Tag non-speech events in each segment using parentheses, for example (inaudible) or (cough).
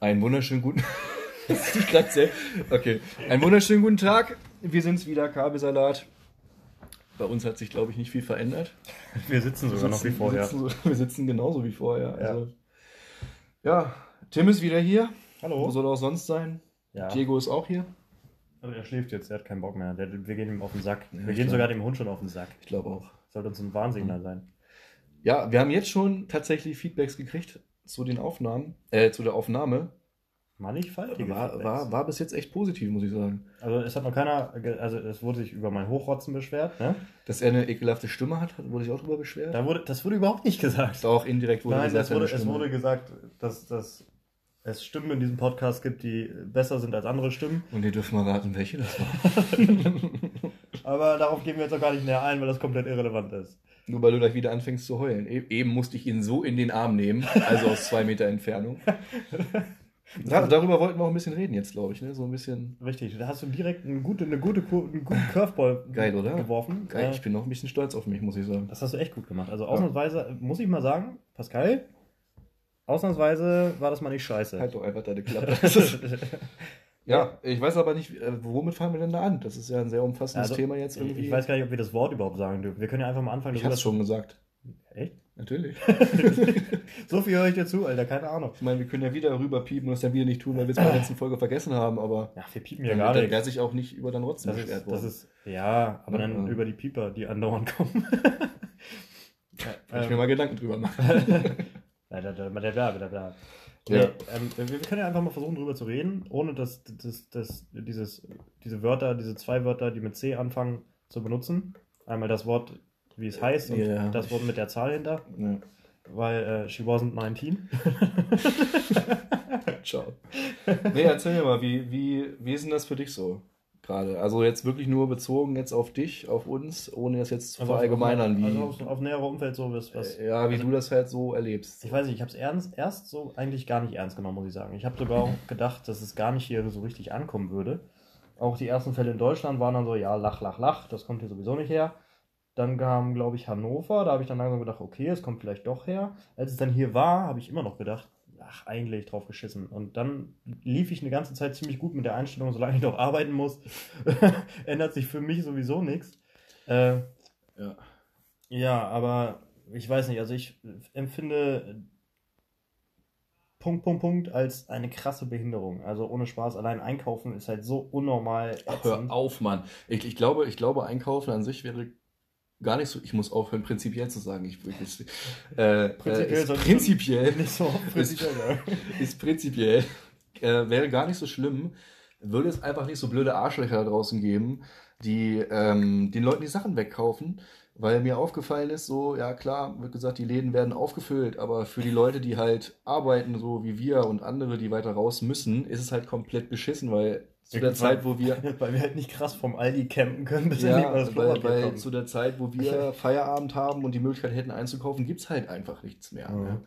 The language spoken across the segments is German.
Einen wunderschönen guten. (laughs) Grad sehr- okay. Einen wunderschönen guten Tag. Wir sind's wieder, Kabelsalat. Bei uns hat sich, glaube ich, nicht viel verändert. Wir sitzen sogar noch wie sitzen- vorher. Wir sitzen, so- (laughs) wir sitzen genauso wie vorher. Ja. Also, ja, Tim ist wieder hier. Wo Hallo. soll er auch sonst sein? Ja. Diego ist auch hier. Also er schläft jetzt, er hat keinen Bock mehr. Der, wir gehen ihm auf den Sack. Ja, wir ich gehen glaub- sogar dem Hund schon auf den Sack. Ich glaube auch. Sollte uns ein Warnsignal sein. Ja, wir haben jetzt schon tatsächlich Feedbacks gekriegt zu den Aufnahmen, äh, zu der Aufnahme. Mannigfaltige War, war, war bis jetzt echt positiv, muss ich sagen. Also es hat noch keiner, also es wurde sich über mein Hochrotzen beschwert. Ne? Dass er eine ekelhafte Stimme hat, wurde sich auch drüber beschwert. Da wurde, das wurde überhaupt nicht gesagt. auch indirekt wurde Nein, gesagt, es wurde, eine es wurde gesagt, dass, dass es Stimmen in diesem Podcast gibt, die besser sind als andere Stimmen. Und ihr dürft mal raten, welche das war. (laughs) Aber darauf gehen wir jetzt auch gar nicht näher ein, weil das komplett irrelevant ist. Nur weil du gleich wieder anfängst zu heulen. E eben musste ich ihn so in den Arm nehmen, also aus zwei Meter Entfernung. (laughs) Dar darüber wollten wir auch ein bisschen reden jetzt, glaube ich. Ne? So ein bisschen Richtig, da hast du direkt eine gute, eine gute, Kur- einen guten Curveball Geil, oder? geworfen. geil. Äh, Ich bin noch ein bisschen stolz auf mich, muss ich sagen. Das hast du echt gut gemacht. Also ausnahmsweise, muss ich mal sagen, Pascal, ausnahmsweise war das mal nicht scheiße. Halt doch einfach deine Klappe. (laughs) (laughs) ja, ich weiß aber nicht, äh, womit fangen wir denn da an? Das ist ja ein sehr umfassendes Also, Thema jetzt irgendwie. ich weiß gar nicht, ob wir das Wort überhaupt sagen dürfen. Wir können ja einfach mal anfangen. ich hab's schon gesagt. Echt? Natürlich. (laughs) So viel höre ich dir zu, Alter, keine Ahnung. Ich meine, wir können ja wieder rüber piepen und das dann wieder nicht tun, weil wir es bei der letzten (laughs) Folge vergessen haben, aber Ja, wir piepen ja dann gar nicht. Geist sich auch nicht über dein Rotzen Das beschwert ist, das ist, ja, aber dann Ja. über die Pieper, die andauernd kommen. (laughs) Kann ich mir mal Gedanken drüber machen. Bla, Ja. Nee, ähm, wir, wir können ja einfach mal versuchen, drüber zu reden, ohne dass, dass, dass dieses, diese Wörter, diese zwei Wörter, die mit C anfangen, zu benutzen. Einmal das Wort, wie es heißt, und Ja. das Wort mit der Zahl hinter, Ja. weil äh, she wasn't 19. (laughs) Ciao. Nee, erzähl mir mal, wie, wie, wie ist denn das für dich so gerade? Also jetzt wirklich nur bezogen jetzt auf dich, auf uns, ohne das jetzt zu Also auf- verallgemeinern, wie, Also auf, auf näherer Umfeld so, was, was äh, ja, wie also- du das halt so erlebst. Ich weiß nicht, ich habe es ernst, erst so eigentlich gar nicht ernst genommen, muss ich sagen. Ich habe sogar auch (laughs) gedacht, dass es gar nicht hier so richtig ankommen würde. Auch die ersten Fälle in Deutschland waren dann so, ja, lach, lach, lach, das kommt hier sowieso nicht her. Dann kam, glaube ich, Hannover, da habe ich dann langsam gedacht, okay, es kommt vielleicht doch her. Als es dann hier war, habe ich immer noch gedacht, ach, eigentlich drauf geschissen. Und dann lief ich eine ganze Zeit ziemlich gut mit der Einstellung, solange ich noch arbeiten muss, (laughs) ändert sich für mich sowieso nichts. Äh, Ja. ja, aber ich weiß nicht, also ich empfinde Punkt, Punkt, Punkt als eine krasse Behinderung. Also ohne Spaß, allein einkaufen ist halt so unnormal. Ach, hör auf, Mann. Ich, ich, glaube, ich glaube, Einkaufen an sich wäre gar nicht so. Ich muss aufhören, prinzipiell zu sagen. Ich, ich, äh, (laughs) Prinzipiell äh, ist solltest du prinzipiell Nicht so (laughs) prinzipiell sagen. (laughs) ist prinzipiell, äh, wäre gar nicht so schlimm, würde es einfach nicht so blöde Arschlöcher da draußen geben, die ähm, den Leuten die Sachen wegkaufen, weil mir aufgefallen ist, so, ja klar, wird gesagt, die Läden werden aufgefüllt, aber für die Leute, die halt arbeiten, so wie wir und andere, die weiter raus müssen, ist es halt komplett beschissen, weil zu der Zeit, wo wir (laughs) Weil wir halt nicht krass vom Aldi campen können, bis ja, das weil, Klopapier weil kommt. zu der Zeit, wo wir (laughs) Feierabend haben und die Möglichkeit hätten einzukaufen, gibt es halt einfach nichts mehr. Mhm. Ne?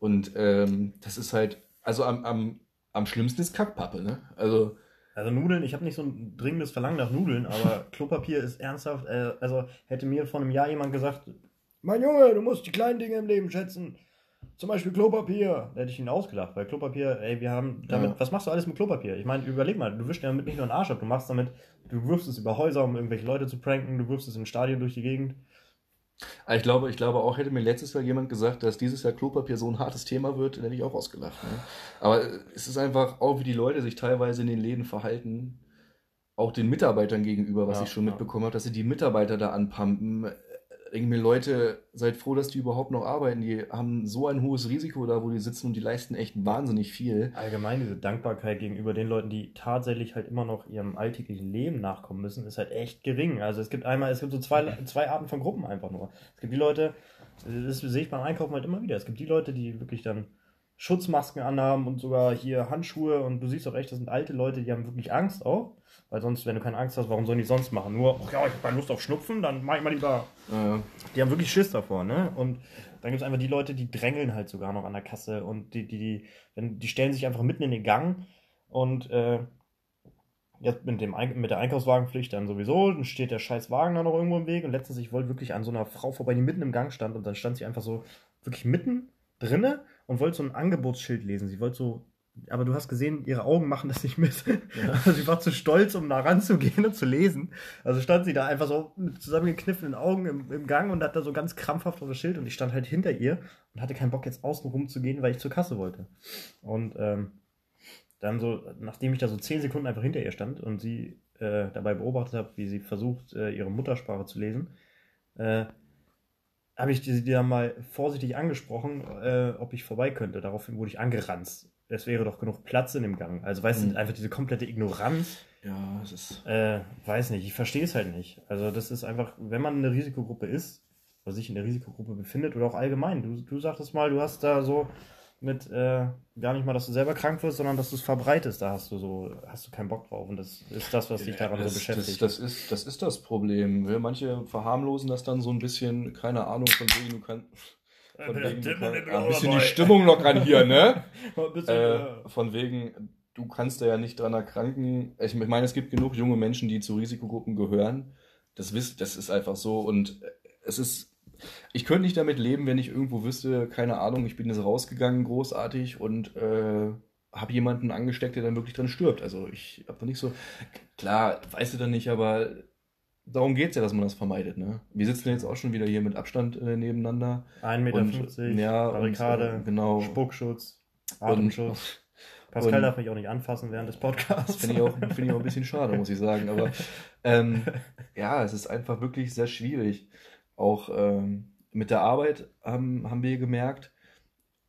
Und ähm, das ist halt, also am, am, am schlimmsten ist Kackpappe, ne? Also, Also Nudeln, ich habe nicht so ein dringendes Verlangen nach Nudeln, aber (laughs) Klopapier ist ernsthaft, äh, also hätte mir vor einem Jahr jemand gesagt, mein Junge, du musst die kleinen Dinge im Leben schätzen. Zum Beispiel Klopapier. Da hätte ich ihn ausgelacht, weil Klopapier, ey, wir haben damit, Ja. was machst du alles mit Klopapier? Ich meine, überleg mal, du wischst damit nicht nur den Arsch ab, du machst damit, du wirfst es über Häuser, um irgendwelche Leute zu pranken, du wirfst es in Stadien durch die Gegend. ich glaube, ich glaube auch, hätte mir letztes Jahr jemand gesagt, dass dieses Jahr Klopapier so ein hartes Thema wird, dann hätte ich auch ausgelacht. Ne? Aber es ist einfach auch, wie die Leute sich teilweise in den Läden verhalten, auch den Mitarbeitern gegenüber, was Ja, ich schon ja. mitbekommen habe, dass sie die Mitarbeiter da anpumpen. Irgendwie Leute, seid froh, dass die überhaupt noch arbeiten. Die haben so ein hohes Risiko da, wo die sitzen und die leisten echt wahnsinnig viel. Allgemein diese Dankbarkeit gegenüber den Leuten, die tatsächlich halt immer noch ihrem alltäglichen Leben nachkommen müssen, ist halt echt gering. Also es gibt einmal, es gibt so zwei, zwei Arten von Gruppen einfach nur. Es gibt die Leute, das sehe ich beim Einkaufen halt immer wieder. Es gibt die Leute, die wirklich dann Schutzmasken anhaben und sogar hier Handschuhe. Und du siehst auch echt, das sind alte Leute, die haben wirklich Angst auch. Weil sonst, wenn du keine Angst hast, warum sollen die sonst machen? Nur, ach ja, ich habe keine Lust auf Schnupfen, dann mach ich mal lieber. Äh, die haben wirklich Schiss davor, ne? Und dann gibt es einfach die Leute, die drängeln halt sogar noch an der Kasse. Und die, die, die, wenn, die stellen sich einfach mitten in den Gang. Und äh, jetzt mit, dem mit der Einkaufswagenpflicht dann sowieso, dann steht der scheiß Wagen da noch irgendwo im Weg. Und letztens, ich wollte wirklich an so einer Frau vorbei, die mitten im Gang stand. Und dann stand sie einfach so wirklich mitten drinne und wollte so ein Angebotsschild lesen. Sie wollte so aber du hast gesehen, ihre Augen machen das nicht mit. Ja. (laughs) Also sie war zu stolz, um da ranzugehen und zu lesen. Also stand sie da einfach so mit zusammengekniffenen Augen im, im Gang und hat da so ganz krampfhaft auf das Schild und ich stand halt hinter ihr und hatte keinen Bock jetzt außen rum zu gehen, weil ich zur Kasse wollte. Und ähm, dann so, nachdem ich da so zehn Sekunden einfach hinter ihr stand und sie äh, dabei beobachtet habe, wie sie versucht, äh, ihre Muttersprache zu lesen, äh, habe ich die, die dann mal vorsichtig angesprochen, äh, ob ich vorbei könnte. Daraufhin wurde ich angeranzt es wäre doch genug Platz in dem Gang. Also weißt du, mhm. einfach diese komplette Ignoranz. Ja, es ist. Äh, weiß nicht, ich verstehe es halt nicht. Also das ist einfach, wenn man in der Risikogruppe ist, oder sich in der Risikogruppe befindet oder auch allgemein, du, du sagtest mal, du hast da so mit äh, gar nicht mal, dass du selber krank wirst, sondern dass du es verbreitest, da hast du so, hast du keinen Bock drauf. Und das ist das, was dich daran das, so beschäftigt. Das, das, ist, das ist das Problem. Manche verharmlosen das dann so ein bisschen, keine Ahnung, von wem du kannst von wegen, kann, ein bisschen die Stimmung lockern hier, ne? (laughs) äh, von wegen, du kannst da ja nicht dran erkranken. Ich meine, es gibt genug junge Menschen, die zu Risikogruppen gehören. Das wisst, das ist einfach so. Und es ist, ich könnte nicht damit leben, wenn ich irgendwo wüsste, keine Ahnung, ich bin jetzt rausgegangen, großartig und äh, habe jemanden angesteckt, der dann wirklich dran stirbt. Also ich habe da nicht so, klar, weißt du dann nicht, aber darum geht es ja, dass man das vermeidet. Ne? Wir sitzen jetzt auch schon wieder hier mit Abstand äh, nebeneinander. 1,50 Meter, und, ja, Barrikade, und, äh, genau. Spuckschutz, Atemschutz. (laughs) Pascal und, darf mich auch nicht anfassen während des Podcasts. Finde ich, auch, find ich auch ein bisschen schade, muss ich sagen. Aber ähm, (laughs) ja, es ist einfach wirklich sehr schwierig. Auch ähm, mit der Arbeit haben, haben wir gemerkt,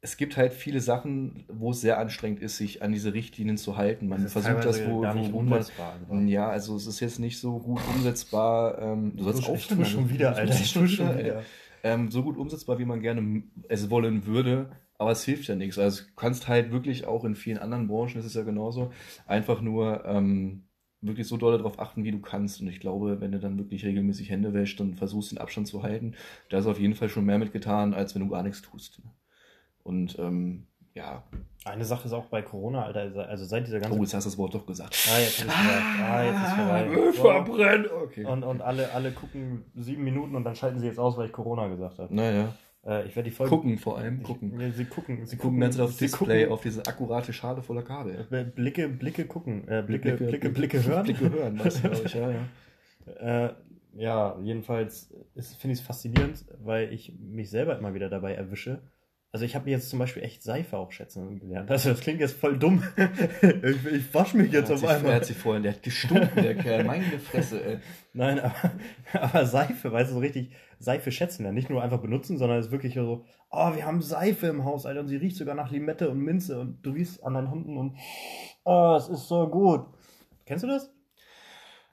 es gibt halt viele Sachen, wo es sehr anstrengend ist, sich an diese Richtlinien zu halten. Man versucht das wo, gar nicht umsetzbar. Man, ja, also es ist jetzt nicht so gut umsetzbar. Ähm, du sollst auch schon, (laughs) (laughs) schon wieder, Alter. Ich tue schon wieder. Ähm, so gut umsetzbar, wie man gerne es wollen würde, aber es hilft ja nichts. Also du kannst halt wirklich auch in vielen anderen Branchen, ist es ja genauso, einfach nur ähm, wirklich so doll darauf achten, wie du kannst. Und ich glaube, wenn du dann wirklich regelmäßig Hände wäschst und versuchst, den Abstand zu halten, da ist auf jeden Fall schon mehr mitgetan, als wenn du gar nichts tust. Und ähm, ja. Eine Sache ist auch bei Corona, Alter, also seit dieser ganzen. Oh, jetzt hast du das Wort doch gesagt. Ah, jetzt ist es ah, jetzt ist vorbei. Verbrennen! Okay. Und, und alle, alle gucken sieben Minuten und dann schalten sie jetzt aus, weil ich Corona gesagt habe. Naja. Äh, ich werde die Folge. Gucken vor allem, gucken. Ich, sie gucken. Sie gucken ganz auf Display, gucken. auf diese akkurate Schale voller Kabel. Äh, Blicke, Blicke gucken. Äh, Blicke, Blicke, Blicke, Blicke, hören. Blicke hören, (laughs) was glaube ich, ja, ja. Äh, ja, jedenfalls finde ich es faszinierend, weil ich mich selber immer wieder dabei erwische, also ich habe jetzt zum Beispiel echt Seife auch schätzen gelernt. Also das klingt jetzt voll dumm. (laughs) ich, ich wasche mich jetzt auf sich, einmal. Er hat sich vorhin, der hat gestunken, der Kerl. Meine Fresse, ey. (laughs) Nein, aber, aber Seife, weißt du, so richtig Seife schätzen lernen. Nicht nur einfach benutzen, sondern es ist wirklich so, oh, wir haben Seife im Haus, Alter. Und sie riecht sogar nach Limette und Minze. Und du riechst an deinen Händen und, oh, es ist so gut. Kennst du das?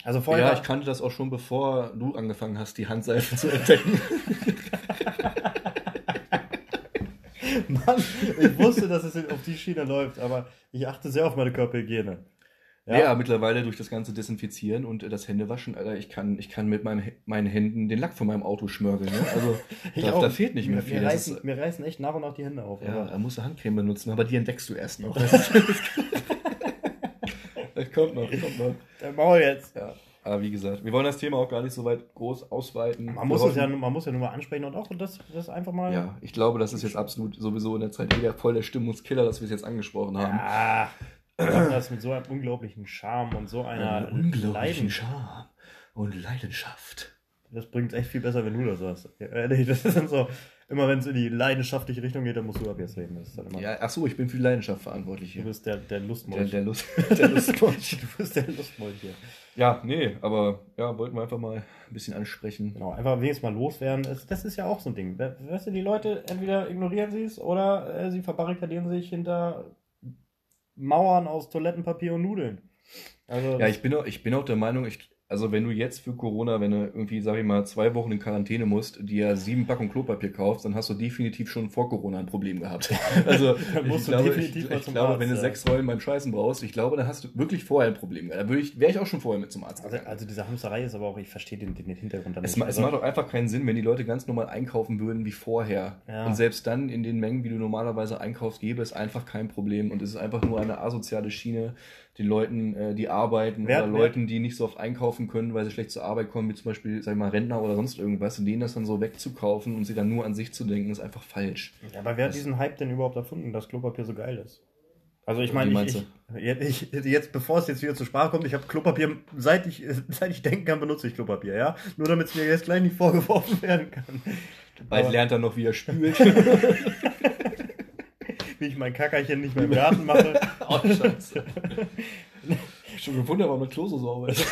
Also vorher. Ja, ich kannte das auch schon, bevor du angefangen hast, die Handseife zu entdecken. (laughs) Mann, (laughs) ich wusste, dass es auf die Schiene läuft, aber ich achte sehr auf meine Körperhygiene. Ja. ja, mittlerweile durch das ganze Desinfizieren und das Händewaschen, Alter, ich kann, ich kann mit meinem, meinen Händen den Lack von meinem Auto schmörgeln. Ne? Also (laughs) da, da, fehlt nicht mehr viel. Mir reißen, mir reißen echt nach und nach die Hände auf. Ja, da musst du Handcreme benutzen, aber die entdeckst du erst noch. das (laughs) kommt noch, kommt noch. Der Maul jetzt. Ja. Aber wie gesagt, wir wollen das Thema auch gar nicht so weit groß ausweiten. Man, muss, es ja, man muss ja nur mal ansprechen und auch das, das einfach mal. Ja, ich glaube, das ist jetzt absolut sowieso in der Zeit wieder voll der Stimmungskiller, dass wir es jetzt angesprochen haben. Ja, das mit so einem unglaublichen Charme und so einer Einen unglaublichen Charme und Leidenschaft. Das bringt echt viel besser, wenn du das sagst. Ehrlich, das ist dann so, immer wenn es in die leidenschaftliche Richtung geht, dann musst du ab jetzt reden. Das ist dann immer ja, ach so, ich bin für die Leidenschaft verantwortlich hier. Du bist der, der Lustmolch. Der, der, Lust, (laughs) der Lustmolch. du bist der Lustmolch hier. Ja, nee, aber ja, wollten wir einfach mal ein bisschen ansprechen. Genau, einfach wenigstens mal loswerden. Das ist ja auch so ein Ding. Weißt du, die Leute, entweder ignorieren sie es oder äh, sie verbarrikadieren sich hinter Mauern aus Toilettenpapier und Nudeln. Also, ja, ich bin, auch, ich bin auch der Meinung, ich, also wenn du jetzt für Corona, wenn du irgendwie, sag ich mal, zwei Wochen in Quarantäne musst, dir sieben Packungen Klopapier kaufst, dann hast du definitiv schon vor Corona ein Problem gehabt. (laughs) Also ich glaube, ich, ich glaube Arzt, wenn du ja. sechs Rollen beim Scheißen brauchst, ich glaube, dann hast du wirklich vorher ein Problem. Da würde ich, wäre ich auch schon vorher mit zum Arzt also, also, diese Hamsterei ist aber auch, ich verstehe den, den Hintergrund dann es, nicht. Es macht doch einfach keinen Sinn, wenn die Leute ganz normal einkaufen würden wie vorher. Ja. Und selbst dann in den Mengen, wie du normalerweise einkaufst, gäbe es einfach kein Problem. Und es ist einfach nur eine asoziale Schiene, den Leuten, äh, die arbeiten wer, oder wer, Leuten, die nicht so oft einkaufen können, weil sie schlecht zur Arbeit kommen, wie zum Beispiel, sag ich mal, Rentner oder sonst irgendwas, denen das dann so wegzukaufen und sie dann nur an sich zu denken, ist einfach falsch. Ja, aber wer das, hat diesen Hype denn überhaupt erfunden, dass Klopapier so geil ist? Also ich meine, ich, ich, ich, jetzt, bevor es jetzt wieder zur Sprache kommt, ich habe Klopapier, seit ich, (laughs) seit ich denken kann, benutze ich Klopapier, ja? Nur damit es mir jetzt gleich nicht vorgeworfen werden kann. Bald Aber- lernt er noch, wie er spült. (laughs) Wie ich mein Kackerchen nicht mehr im Garten mache. (laughs) oh, scheiße. Schon gewundert, warum mein Klo so sauber (laughs) ist.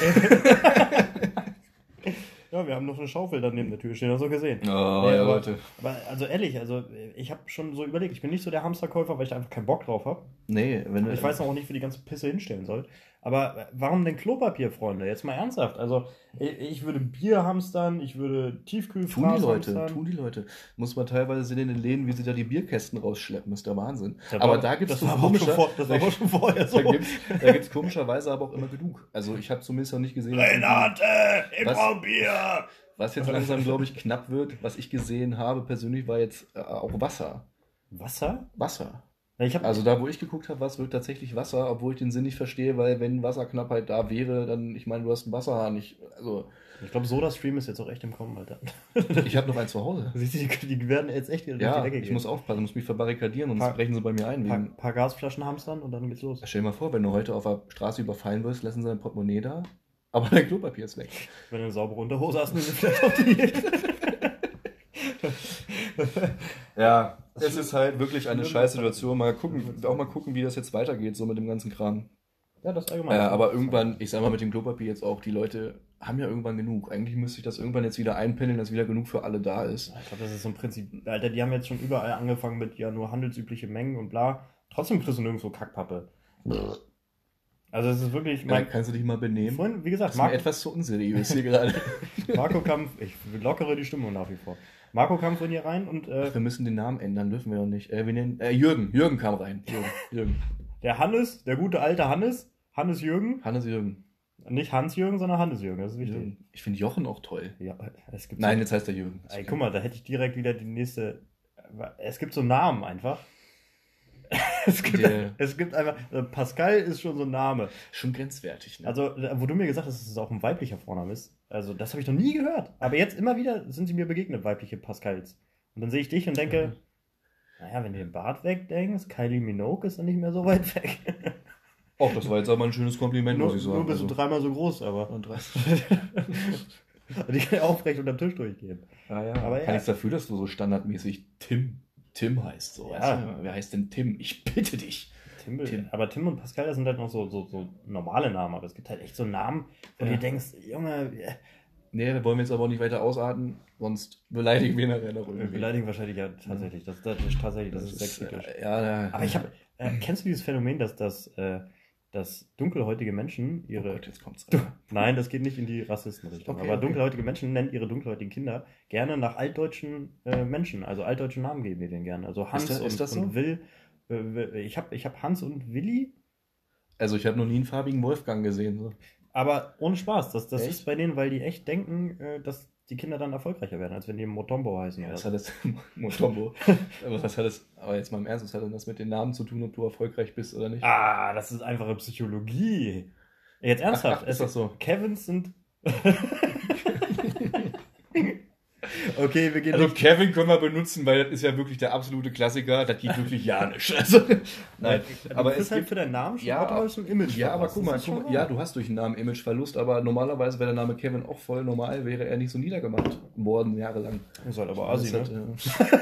Ja, wir haben noch eine Schaufel dann neben der Tür stehen, hast du gesehen. Oh, Nee, ja, aber- Leute. Aber also ehrlich, also ich habe schon so überlegt, ich bin nicht so der Hamsterkäufer, weil ich da einfach keinen Bock drauf habe. Nee, wenn du. Ich weiß auch nicht, wie die ganze Pisse hinstellen soll. Aber äh, warum denn Klopapier, Freunde? Jetzt mal ernsthaft. Also ich, würde Bier hamstern, ich würde Tun Tiefkühlfraß die Leute, hamstern. tun die Leute. Muss man teilweise sehen in den Läden, wie sie da die Bierkästen rausschleppen, ist der Wahnsinn. Das aber war- da gibt es aber auch schon vor- das war aber schon vorher so. Da gibt es komischerweise aber auch immer genug. Also ich habe zumindest noch nicht gesehen, Renate, ich Was? brauch Bier! was jetzt langsam, glaube ich, knapp wird, was ich gesehen habe persönlich, war jetzt äh, auch Wasser. Wasser? Wasser. Ich Also da, wo ich geguckt habe, war es wirklich tatsächlich Wasser, obwohl ich den Sinn nicht verstehe, weil wenn Wasserknappheit da wäre, dann, ich meine, du hast einen Wasserhahn. Ich, also, ich glaube, Soda-Stream ist jetzt auch echt im Kommen, Alter. (laughs) ich habe noch einen zu Hause. (laughs) Siehst du, die, werden jetzt echt wieder durch Ja, die Decke ich gehen. muss aufpassen, muss mich verbarrikadieren, sonst Paar- brechen sie bei mir ein. paar, Wegen, paar Gasflaschen hamstern und dann geht's los. stell dir mal vor, wenn du heute auf der Straße überfallen wirst, lassen sie dein Portemonnaie da, aber dein Klopapier ist weg. Wenn du eine saubere Unterhose hast, nimm sie vielleicht auf die. (laughs) Ja, es ist halt wirklich eine schlimm. scheiß Situation. Mal gucken, auch mal gucken, wie das jetzt weitergeht, so mit dem ganzen Kram. Ja, das ist allgemein. Ja, aber irgendwann, ich sag mal mit dem Klopapier jetzt auch, die Leute haben ja irgendwann genug. Eigentlich müsste ich das irgendwann jetzt wieder einpendeln, dass wieder genug für alle da ist. Ich glaube, das ist so ein Prinzip. Alter, die haben jetzt schon überall angefangen mit ja nur handelsübliche Mengen und bla. Trotzdem kriegst du nirgendwo Kackpappe. Also es ist wirklich. Ja, Mein, kannst du dich mal benehmen? vorhin, wie gesagt, Marco, etwas zu unseriös hier gerade. (laughs) Marco kam, ich lockere die Stimmung nach wie vor. Marco kam von hier rein und äh, Ach, wir müssen den Namen ändern, dürfen wir doch nicht. Äh, wir nennen, äh, Jürgen, Jürgen kam rein. Jürgen, Jürgen. der Hannes, der gute alte Hannes, Hannes Jürgen, Hannes Jürgen. nicht Hans Jürgen, sondern Hannes Jürgen, das ist wichtig. Jürgen. Ich finde Jochen auch toll. Ja, es gibt Nein, so, jetzt heißt er Jürgen. ey, guck mal, da hätte ich direkt wieder die nächste. Es gibt so Namen einfach. (laughs) es, gibt, Der- es gibt einfach. äh, Pascal ist schon so ein Name. Schon grenzwertig. Ne? Also, wo du mir gesagt hast, dass es auch ein weiblicher Vorname ist, also das habe ich noch nie gehört. Aber jetzt immer wieder sind sie mir begegnet, weibliche Pascals. Und dann sehe ich dich und denke, naja, wenn du den Bart wegdenkst, Kylie Minogue ist dann nicht mehr so weit weg. oh, das war jetzt aber ein schönes Kompliment, nur, muss ich sagen. nur bist du Also- dreimal so groß, aber. und die (laughs) kann ja aufrecht unterm Tisch durchgehen. Ja, ja. Aber Kann ja. nichts dafür, dass du so standardmäßig Tim, Tim heißt. So, Ja. du? Wer heißt denn Tim? Ich bitte dich. Tim, Tim. Aber Tim und Pascal, das sind halt noch so, so, so normale Namen, aber es gibt halt echt so Namen, wo Ja. du denkst, Junge, äh, Nee, wir wollen jetzt aber auch nicht weiter ausarten, sonst beleidigen wir nachher noch wir irgendwie. beleidigen wahrscheinlich ja tatsächlich. Das, das ist tatsächlich, das, ist sexistisch. äh, ja, ja. Aber ich habe, äh, kennst du dieses Phänomen, dass, dass, äh, dass dunkelhäutige Menschen Oh ihre. Gott, jetzt kommt's. Nein, das geht nicht in die Rassistenrichtung. Okay, aber okay. dunkelhäutige Menschen nennen ihre dunkelhäutigen Kinder gerne nach altdeutschen äh, Menschen, also altdeutschen Namen geben wir denen gerne. Also Hans das- und, ist das so? und Will. Äh, ich habe ich hab Hans und Willi, Also ich habe noch nie einen farbigen Wolfgang gesehen. So. aber ohne Spaß. Das, das Echt? ist bei denen, weil die echt denken, äh, dass die Kinder dann erfolgreicher werden, als wenn die Motombo heißen. Ja, was hat das, (laughs) Motombo, aber was hat das, aber jetzt mal im Ernst, was hat denn das mit den Namen zu tun, ob du erfolgreich bist oder nicht? Ah, das ist einfache Psychologie. Jetzt ernsthaft. Ach, ach, ist das so? Kevins sind. (laughs) (laughs) okay, wir gehen Also. Kevin können wir benutzen, weil das ist ja wirklich der absolute Klassiker, das geht wirklich ja nicht. (laughs) Also, nein, Du aber es halt gibt, für deinen Namen schon Ja, automatisch ein Image. ja, aber guck mal, ist guck ja, du hast durch einen Namen Imageverlust, aber normalerweise wäre der Name Kevin auch voll normal, wäre er nicht so niedergemacht worden jahrelang. Ist halt aber assi, Das ne? hat, äh,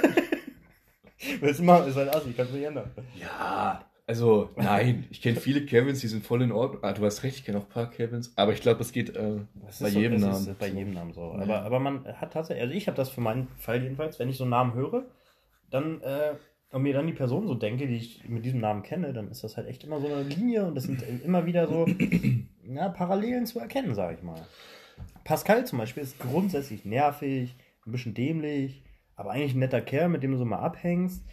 Willst du mal? Ist halt assi, kannst du nicht ändern. Ja, also nein, ich kenne viele Kevins, die sind voll in Ordnung. Ah, du hast recht, ich kenne auch ein paar Kevins, aber ich glaube, das geht äh, bei so- jedem es Namen. Ist bei jedem Namen so. Ja. Aber, aber man hat tatsächlich, also ich habe das für meinen Fall jedenfalls, wenn ich so einen Namen höre, dann äh, und mir dann die Person so denke, die ich mit diesem Namen kenne, dann ist das halt echt immer so eine Linie und das sind immer wieder so (clears throat) ja, Parallelen zu erkennen, sage ich mal. Pascal zum Beispiel ist grundsätzlich nervig, ein bisschen dämlich, aber eigentlich ein netter Kerl, mit dem du so mal abhängst.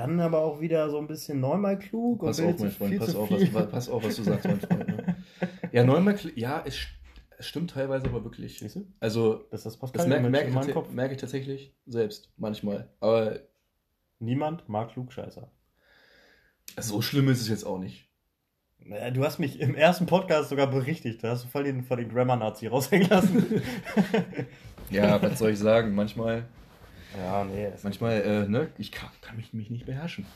Dann aber auch wieder so ein bisschen neunmal klug Pass auf, mein Freund, pass auf, was, pass auf, was du sagst, mein (laughs) Freund. Ne? Ja, neunmal, kl- ja, es, st- es stimmt teilweise aber wirklich. Also, Das das das merke merk Kopf. merk ich tatsächlich selbst manchmal. Aber Niemand mag Klugscheißer. so schlimm ist es jetzt auch nicht. Naja, Du hast mich im ersten Podcast sogar berichtigt. Da hast du voll den, voll den Grammar-Nazi raushängen lassen. (laughs) Ja, was soll ich sagen? Manchmal, ja, nee. Es, manchmal, äh, ne, ich kann, kann mich, mich nicht beherrschen.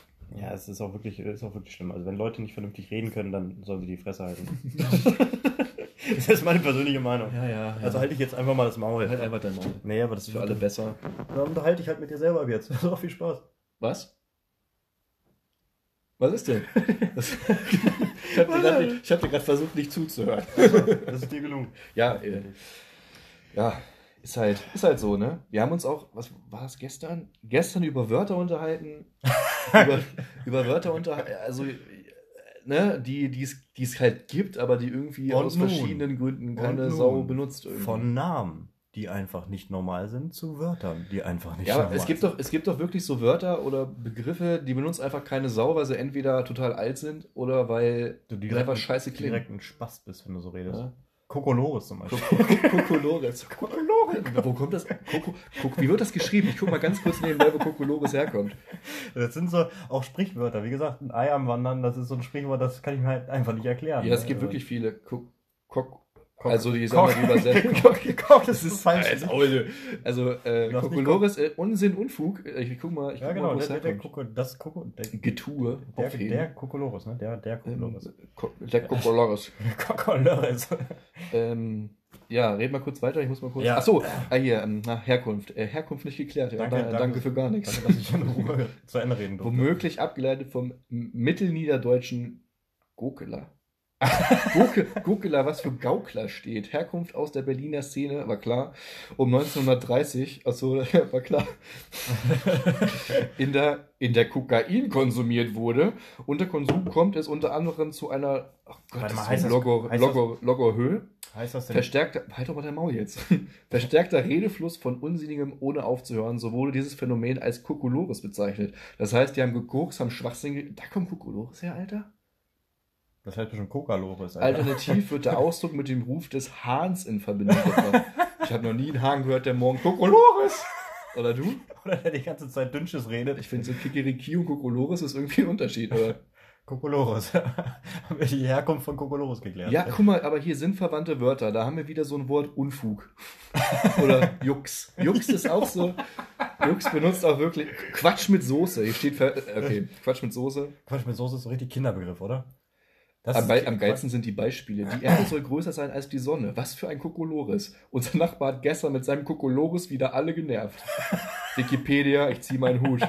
Ja, es ist auch wirklich, ist auch wirklich schlimm. Also wenn Leute nicht vernünftig reden können, dann sollen sie die Fresse halten. (laughs) das ist meine persönliche Meinung. Ja, ja. Also halte ich jetzt einfach mal das Maul. halt einfach dein Maul. Nee, aber das ist Für alle besser. Dann unterhalte ich halt mit dir selber ab jetzt. Das (laughs) ist auch viel Spaß. Was? Was ist denn? (laughs) Das, ich habe dir gerade hab versucht, nicht zuzuhören. Das ist dir gelungen. Ja, äh, ja, ist halt, ist halt so, ne? Wir haben uns auch, was war es gestern? Gestern über Wörter unterhalten. (laughs) über, über Wörter unterhalten, also, ne, die es halt gibt, aber die irgendwie Und aus nun. verschiedenen Gründen keine. Sau benutzt. Irgendwie. Von Namen, die einfach nicht normal sind, zu Wörtern, die einfach nicht ja, aber normal es gibt, sind. doch, es gibt doch wirklich so Wörter oder Begriffe, die benutzt einfach keine Sau, weil sie entweder total alt sind oder weil du die einfach scheiße klingen. direkt ein Spaß bist, wenn du so redest. Ja. Kokolores zum Beispiel. Kokolores. Wo kommt das? Koko, Koko, wie wird das geschrieben? Ich guck mal ganz kurz nebenbei, wo Kokolores herkommt. Das sind so auch Sprichwörter. Wie gesagt, ein Ei am Wandern, das ist so ein Sprichwort, das kann ich mir halt einfach nicht erklären. Ja, es gibt Also- wirklich viele. Kok, Kok, Kock- also die sagen Kock- wir übersetzt. Das (laughs) ist falsch. Also äh, Kokolores, äh, Unsinn, Unfug. Äh, Ich guck mal, ich Ja, guck genau, mal, der, der, der. Koko, das Koko, der, Getue. der, der Kokolores, ne? Der, der ähm, Kokolores. Ko- der Kokolores. (laughs) Kokolores. ähm, ja, red mal kurz weiter, ich muss mal kurz. Ja. Achso, ah, hier, ähm, na, Herkunft. Äh, Herkunft nicht geklärt. Ja, Danke, danke, danke. danke für gar nichts. Danke, dass ich in Ruhe zu Ende reden durfte. Womöglich abgeleitet vom mittelniederdeutschen Gokeler. Gokeler, was für Gaukler steht. Herkunft aus der Berliner Szene, war klar. Um 1930, achso, (laughs) war klar. In der, in der Kokain konsumiert wurde. Unter Konsum kommt es unter anderem zu einer, oh Gott, Warte mal, heißt ist das- so Logo, heißt das- Logo, Logo-Höhe. Heißt das denn? Verstärkter, halt doch mal dein Maul jetzt. (laughs) Verstärkter Redefluss von Unsinnigem ohne aufzuhören, so wurde dieses Phänomen als Kokolores bezeichnet. Das heißt, die haben gekokst, haben Schwachsinn, da kommt Kokolores her, Alter. Das heißt bestimmt Kokalores. Alternativ wird der Ausdruck mit dem Ruf des Hahns in Verbindung gebracht. Ich habe noch nie einen Hahn gehört, der morgen Kokolores. Oder du? Oder der die ganze Zeit Dünnsches redet. Ich finde so Kikiriki und Kokolores ist irgendwie ein Unterschied, oder? Kokolores. (laughs) Haben wir die Herkunft von Kokolores geklärt. Ja, guck mal, aber hier sind verwandte Wörter. Da haben wir wieder so ein Wort Unfug. (laughs) Oder Jux. Jux ist auch so. Jux benutzt auch wirklich. Quatsch mit Soße. Hier steht. Ver okay, Quatsch mit Soße. Quatsch mit Soße ist so richtig Kinderbegriff, oder? Am, am geilsten sind die Beispiele. Die Erde soll größer sein als die Sonne. Was für ein Kokolores. Unser Nachbar hat gestern mit seinem Kokolores wieder alle genervt. (laughs) Wikipedia, ich zieh meinen Hut.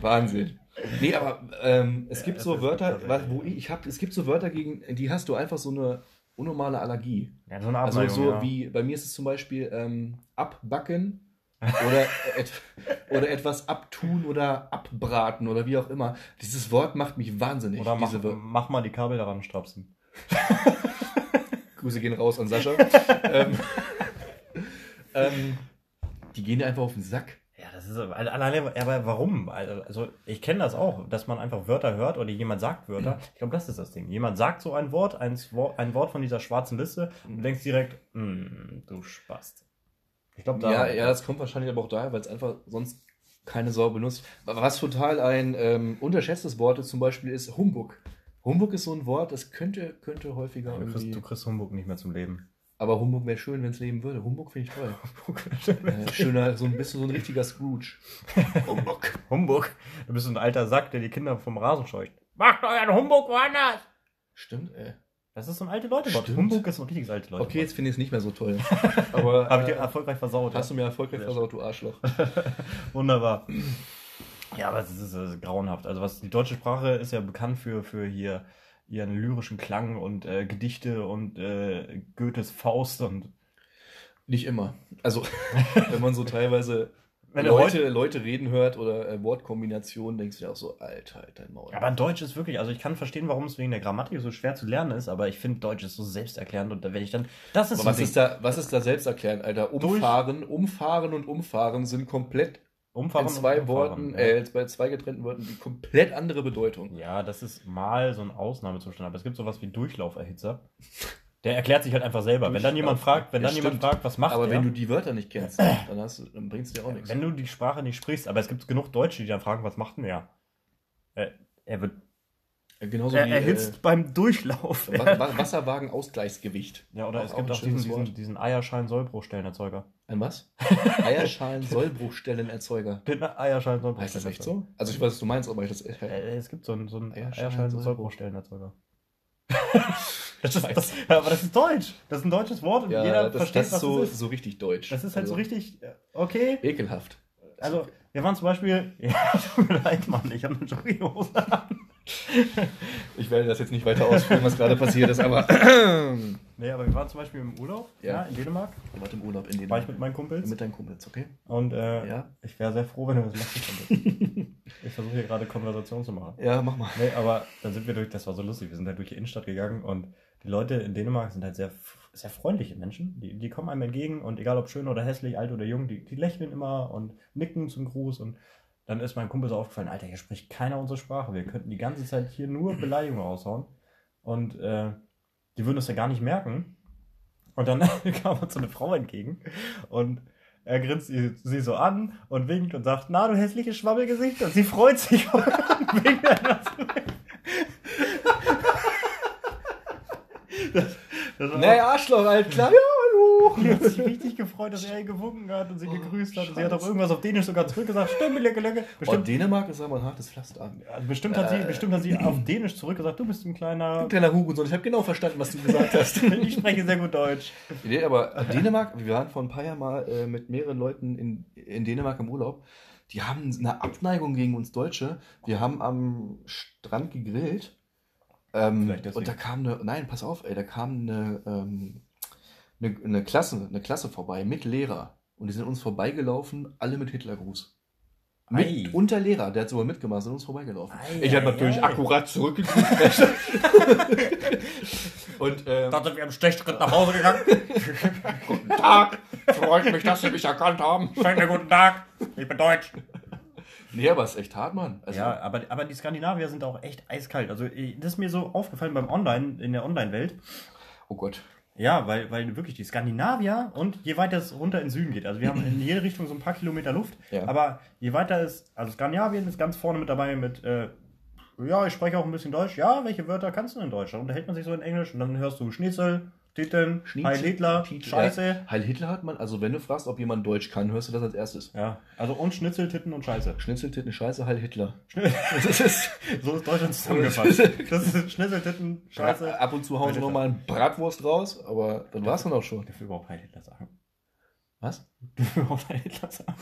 Wahnsinn. Nee, aber ähm, es Ja, gibt so Wörter, wo ich, ich hab, es gibt so Wörter gegen, die hast du einfach so eine unnormale Allergie. Ja, so eine Also Abneigung, so ja. wie, bei mir ist es zum Beispiel ähm, abbacken oder, et, oder etwas abtun oder abbraten oder wie auch immer. Dieses Wort macht mich wahnsinnig. Oder mach, mach mal die Kabel daran strapsen. (laughs) Grüße gehen raus an Sascha. (laughs) ähm, ähm, die gehen dir einfach auf den Sack. Ja, das ist alleine, aber warum? Also, also ich kenne das auch, dass man einfach Wörter hört oder jemand sagt Wörter. Ich glaube, das ist das Ding. Jemand sagt so ein Wort, ein, Wort- ein Wort von dieser schwarzen Liste und du denkst direkt, "Hm, du Spast. Ich glaube, da. Ja, ja, das kommt wahrscheinlich aber auch daher, weil es einfach sonst keine Sau benutzt. Was total ein ähm, unterschätztes Wort ist, zum Beispiel ist Humbug. Humbug ist so ein Wort, das könnte, könnte häufiger du, kriegst, du kriegst Humbug nicht mehr zum Leben. Aber Humbug wäre schön, wenn es leben würde. Humbug finde ich toll. (laughs) Äh, schöner, so ein bisschen so ein richtiger Scrooge. (laughs) Humbug. Humbug? Du bist so ein alter Sack, der die Kinder vom Rasen scheucht. Macht euren Humbug woanders! Stimmt, ey. Das ist so ein alte Leute Wort. Stimmt. Humbug ist so ein richtiges alte Leute Okay, jetzt finde ich es nicht mehr so toll. (laughs) Aber Habe ich dir äh, erfolgreich versaut. hast du mir erfolgreich Sehr versaut, du Arschloch. (laughs) Wunderbar. Ja, aber es ist, es ist grauenhaft. Also was die deutsche Sprache ist ja bekannt für, für hier ihren lyrischen Klang und äh, Gedichte und äh, Goethes Faust und Nicht immer. Also, (laughs) wenn man so teilweise Wenn du Leute, Leute reden hört oder äh, Wortkombinationen, denkst du dir auch so, Alter, halt dein Maul. aber Deutsch ist wirklich, also ich kann verstehen, warum es wegen der Grammatik so schwer zu lernen ist, aber ich finde Deutsch ist so selbsterklärend und da werde ich dann, das ist so was ist da, was ist da selbst erklärt, Alter? Umfahren, umfahren und umfahren sind komplett Umfahren in zwei Worten, ja. äh, bei zwei getrennten Worten, die komplett andere Bedeutung. Ja, das ist mal so ein Ausnahmezustand, aber es gibt sowas wie Durchlauferhitzer. (laughs) Der erklärt sich halt einfach selber. Wenn dann jemand Durchlauf- fragt, wenn Ja, dann jemand stimmt. fragt, was macht Aber er? wenn du die Wörter nicht kennst, (clears throat) dann, hast du, dann bringst du dir auch nichts. Wenn du die Sprache nicht sprichst, aber es gibt genug Deutsche, die dann fragen, was macht denn er? Äh, er wird Genauso er wie erhitzt beim Durchlauf. äh, Wa- Wa- Wasserwagen-Ausgleichsgewicht. ja, oder Auch- es gibt ein auch diesen, diesen, diesen Eierschein-Sollbruchstellenerzeuger. Ein was? (laughs) Eierschalen-Sollbruchstellenerzeuger. Den Eierschein-Sollbruchstellenerzeuger. Heißt das echt so? Also ich weiß, was du meinst, aber ich das. Äh, es gibt so einen, so einen Eierschein-Sollbruchstellenerzeuger. (laughs) das ist, das, aber das ist Deutsch. Das ist ein deutsches Wort und Ja, jeder das, versteht, das ist was so, ist. so richtig deutsch. Das ist halt so Also, richtig, äh, okay. Ekelhaft. Also, wir waren zum Beispiel, (laughs) ja, tut mir leid, Mann, ich habe eine Jogginghose an. Ich werde das jetzt nicht weiter ausführen, was gerade passiert ist, aber. (laughs) Nee, aber wir waren zum Beispiel im Urlaub, Ja. ja, in Dänemark. Ihr wart im Urlaub in den War ich mit meinen Kumpels. mit deinen Kumpels, okay? Und äh, Ja. ich wäre sehr froh, wenn du das machen könntest. (laughs) ich versuche hier gerade Konversation zu machen. Ja, mach mal. Nee, aber dann sind wir durch, das war so lustig, wir sind halt durch die Innenstadt gegangen und die Leute in Dänemark sind halt sehr, sehr freundliche Menschen. Die, die kommen einem entgegen und egal ob schön oder hässlich, alt oder jung, die, die lächeln immer und nicken zum Gruß und dann ist mein Kumpel so aufgefallen, Alter, hier spricht keiner unsere Sprache. Wir könnten die ganze Zeit hier nur Beleidigungen raushauen und äh, die würden das ja gar nicht merken. Und dann (laughs) kam uns so eine Frau entgegen und er grinst sie, so an und winkt und sagt, na, du hässliches Schwabbelgesicht. Und sie freut sich und winkt dann Das, das Nee, Arschloch, halt klar. Ja, hallo. die hat sich richtig gefreut, dass er ihr gewunken hat und sie gegrüßt hat. Und sie hat auch irgendwas auf Dänisch sogar zurückgesagt. Stimmt, Lecke, Lecke. Boah, Bestimmt, Dänemark ist aber ein hartes Pflaster. also bestimmt, hat sie, Äh. bestimmt hat sie auf Dänisch zurückgesagt, du bist ein kleiner... Kleiner Hurensohn, ich habe genau verstanden, was du gesagt hast. (laughs) Ich spreche sehr gut Deutsch. Nee, aber Dänemark, wir waren vor ein paar Jahren mal äh, mit mehreren Leuten in, in Dänemark im Urlaub. Die haben eine Abneigung gegen uns Deutsche. Wir haben am Strand gegrillt. Ähm, und da kam eine, nein, pass auf, ey, da kam eine, ähm, eine, eine Klasse, eine Klasse vorbei mit Lehrer. Und die sind uns vorbeigelaufen, alle mit Hitlergruß. Mit, Ei. und der Lehrer, der hat sogar mitgemacht, sind uns vorbeigelaufen. Ei, ich habe natürlich ei. akkurat zurückgegrüßt. (laughs) und ähm, Da sind wir im Stechschritt nach Hause gegangen. Guten Tag, freut mich, dass Sie mich erkannt haben. Schönen guten Tag, ich bin Deutsch. Nee, aber es ist echt hart, Mann. Also, Ja, aber, aber die Skandinavier sind auch echt eiskalt. Also das ist mir so aufgefallen beim Online, in der Online-Welt. Oh Gott. Ja, weil, weil wirklich die Skandinavier und je weiter es runter in den Süden geht, also wir haben in jede Richtung so ein paar Kilometer Luft, Ja. aber je weiter es, also Skandinavien ist ganz vorne mit dabei mit, äh, ja, ich spreche auch ein bisschen Deutsch, ja, welche Wörter kannst du in Deutsch? Dann unterhält man sich so in Englisch und dann hörst du Schnitzel, Titten, Heil Hitler, Scheiße. Ja, Heil Hitler hat man, also wenn du fragst, ob jemand Deutsch kann, hörst du das als erstes. Ja, also und Schnitzel, Titten und Scheiße. Schnitzeltitten, Scheiße, Heil Hitler. (laughs) Das ist, (laughs) so ist Deutschland zusammengefasst. Das ist Schnitzel, Titten, Scheiße. ab und zu hauen sie nochmal ein Bratwurst raus, aber dann war es dann auch schon. Dürfen wir überhaupt Heil Hitler sagen? Was? Wir überhaupt Heil Hitler sagen?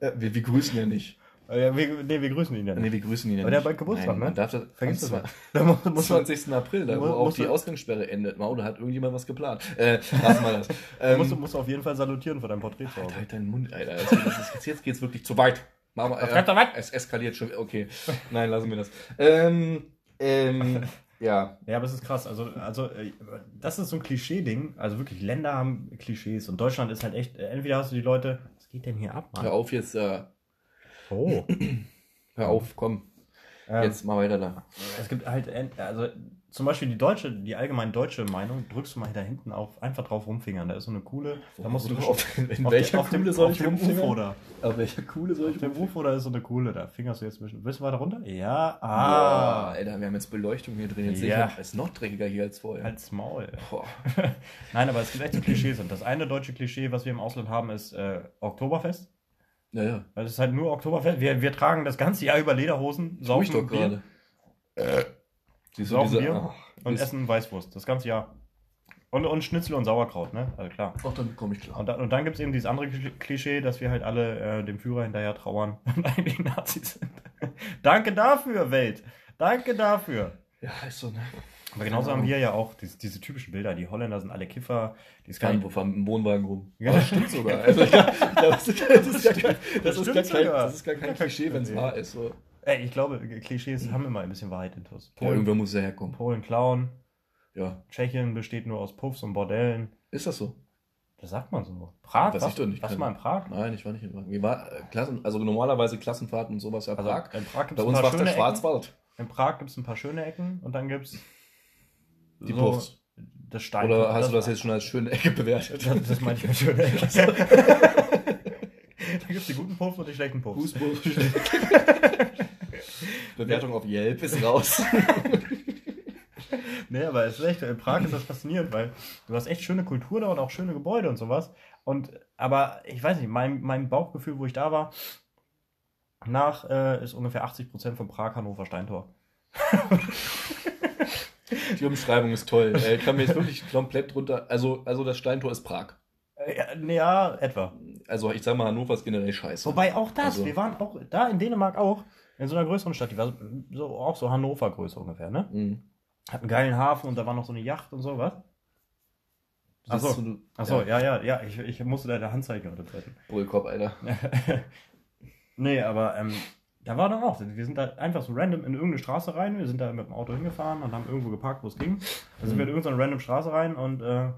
Äh, wir, wir grüßen ja nicht. Äh, Ja, wir, nee, wir grüßen ihn ja nicht. Nee, wir grüßen ihn ja Aber nicht. der hat bald Geburtstag, Nein, ne? Man darf das, Vergiss das mal. Da muss, Am muss man, 20. April, da wo Muss- auch die Ausgangssperre endet. Mau, da hat irgendjemand was geplant. Äh, lassen wir das. (laughs) Ähm, musst, du- musst du auf jeden Fall salutieren vor deinem Porträt zu Halt, Hause. halt deinen Mund, Alter. Das ist, jetzt, geht's wirklich zu weit. Geht so weit? Es eskaliert schon. Okay. Nein, lassen wir das. Ähm, ähm, (laughs) ja. Ja, aber es ist krass. Also, also äh, das ist so ein Klischee-Ding. Also wirklich, Länder haben Klischees und Deutschland ist halt echt, äh, entweder hast du die Leute, was geht denn hier ab, Mann? Hör auf jetzt. Äh, Oh. (clears throat) hör auf, komm. Ähm, Jetzt mal weiter da. Es gibt halt, äh, also zum Beispiel die deutsche, die allgemein deutsche Meinung, drückst du mal da hinten auf, einfach drauf rumfingern. Da ist so eine coole, da musst du auf, in auf welcher auf dem, Kuhle soll auf ich dem rumfingern? UFO da. Auf welcher Kuhle soll ich Auf dem rumfingern? UFO da ist so eine Coole, da fingerst du jetzt ein bisschen. Willst du weiter runter? Ja, Ah, ah, Alter, wir haben jetzt Beleuchtung hier drin. Jetzt Ja. sehe ich, es ist noch dreckiger hier als vorher. halt's Maul. Boah. (laughs) Nein, aber es gibt echt so Klischees. Und das eine deutsche Klischee, was wir im Ausland haben, ist äh, Oktoberfest. Ja, ja. Weil es ist halt nur Oktoberfest. Wir, wir tragen das ganze Jahr über Lederhosen, saufen ich doch Bier du Saufen diese. Bier Ach, und essen Weißwurst. Das ganze Jahr. Und, und Schnitzel und Sauerkraut, ne? Also klar. Ach, damit komme ich klar. Und, dann- und dann gibt es eben dieses andere Kli- Klischee, dass wir halt alle äh, dem Führer hinterher trauern (laughs) und eigentlich Nazis sind. (laughs) Danke dafür, Welt. Danke dafür. Ja, ist so, ne? Aber genauso haben wir ja auch diese, diese typischen Bilder. Die Holländer sind alle Kiffer. Die Kein, Skan wo fahren mit dem Wohnwagen rum. Ja. das stimmt sogar. (laughs) Also, ja, das, ist, das, ist gar kein, das, Das ist gar kein, das ist gar kein Klischee, wenn es wahr ist. So. Ey, ich glaube, Klischees haben immer ein bisschen Wahrheit in Tuss. Ja, Polen, irgendwer muss ja herkommen. Polen klauen. Ja, Tschechien besteht nur aus Puffs und Bordellen. ist das so? Das sagt man so. Prag? Was? ich doch nicht. Warst du mal in Prag? Nein, ich war nicht in Prag. Wie war, äh, Klassen, also normalerweise Klassenfahrten und sowas ja Also Prag. in Prag gibt Bei uns war es der. Schwarzwald. In Prag gibt es ein paar schöne Ecken und dann gibt es Die Puffs. das Stein. Oder hast du das jetzt schon als schöne Ecke bewertet? Das, das meine ich mit schöne Ecke. (laughs) da gibt es die guten Puffs und die schlechten Puffs. Fußball. (laughs) Bewertung auf Yelp ist raus. (laughs) nee, aber es ist echt, in Prag ist das faszinierend, weil du hast echt schöne Kultur da und auch schöne Gebäude und sowas. Und, aber ich weiß nicht, mein, mein Bauchgefühl, wo ich da war, nach äh, ist ungefähr 80% von Prag Hannover Steintor. (laughs) Die Umschreibung ist toll. Äh, Ich kann mir jetzt wirklich komplett drunter. Also, also das Steintor ist Prag. Äh, Ja, ja, etwa. Also ich sag mal, Hannover ist generell scheiße. Wobei auch das, Also- wir waren auch da in Dänemark auch, in so einer größeren Stadt, die war so, auch so Hannover-Größe ungefähr, ne? Mhm. Hat einen geilen Hafen und da war noch so eine Yacht und so, was? Ach Das ist so. so ein Achso, ja, ja, ja, ich, ich musste da der Handzeichen unterzeichnen. Bullkopf, Alter. (laughs) nee, aber ähm, da war dann auch, wir sind da einfach so random in irgendeine Straße rein, wir sind da mit dem Auto hingefahren und haben irgendwo geparkt, wo es ging. Da sind wir in irgendeine random Straße rein und äh,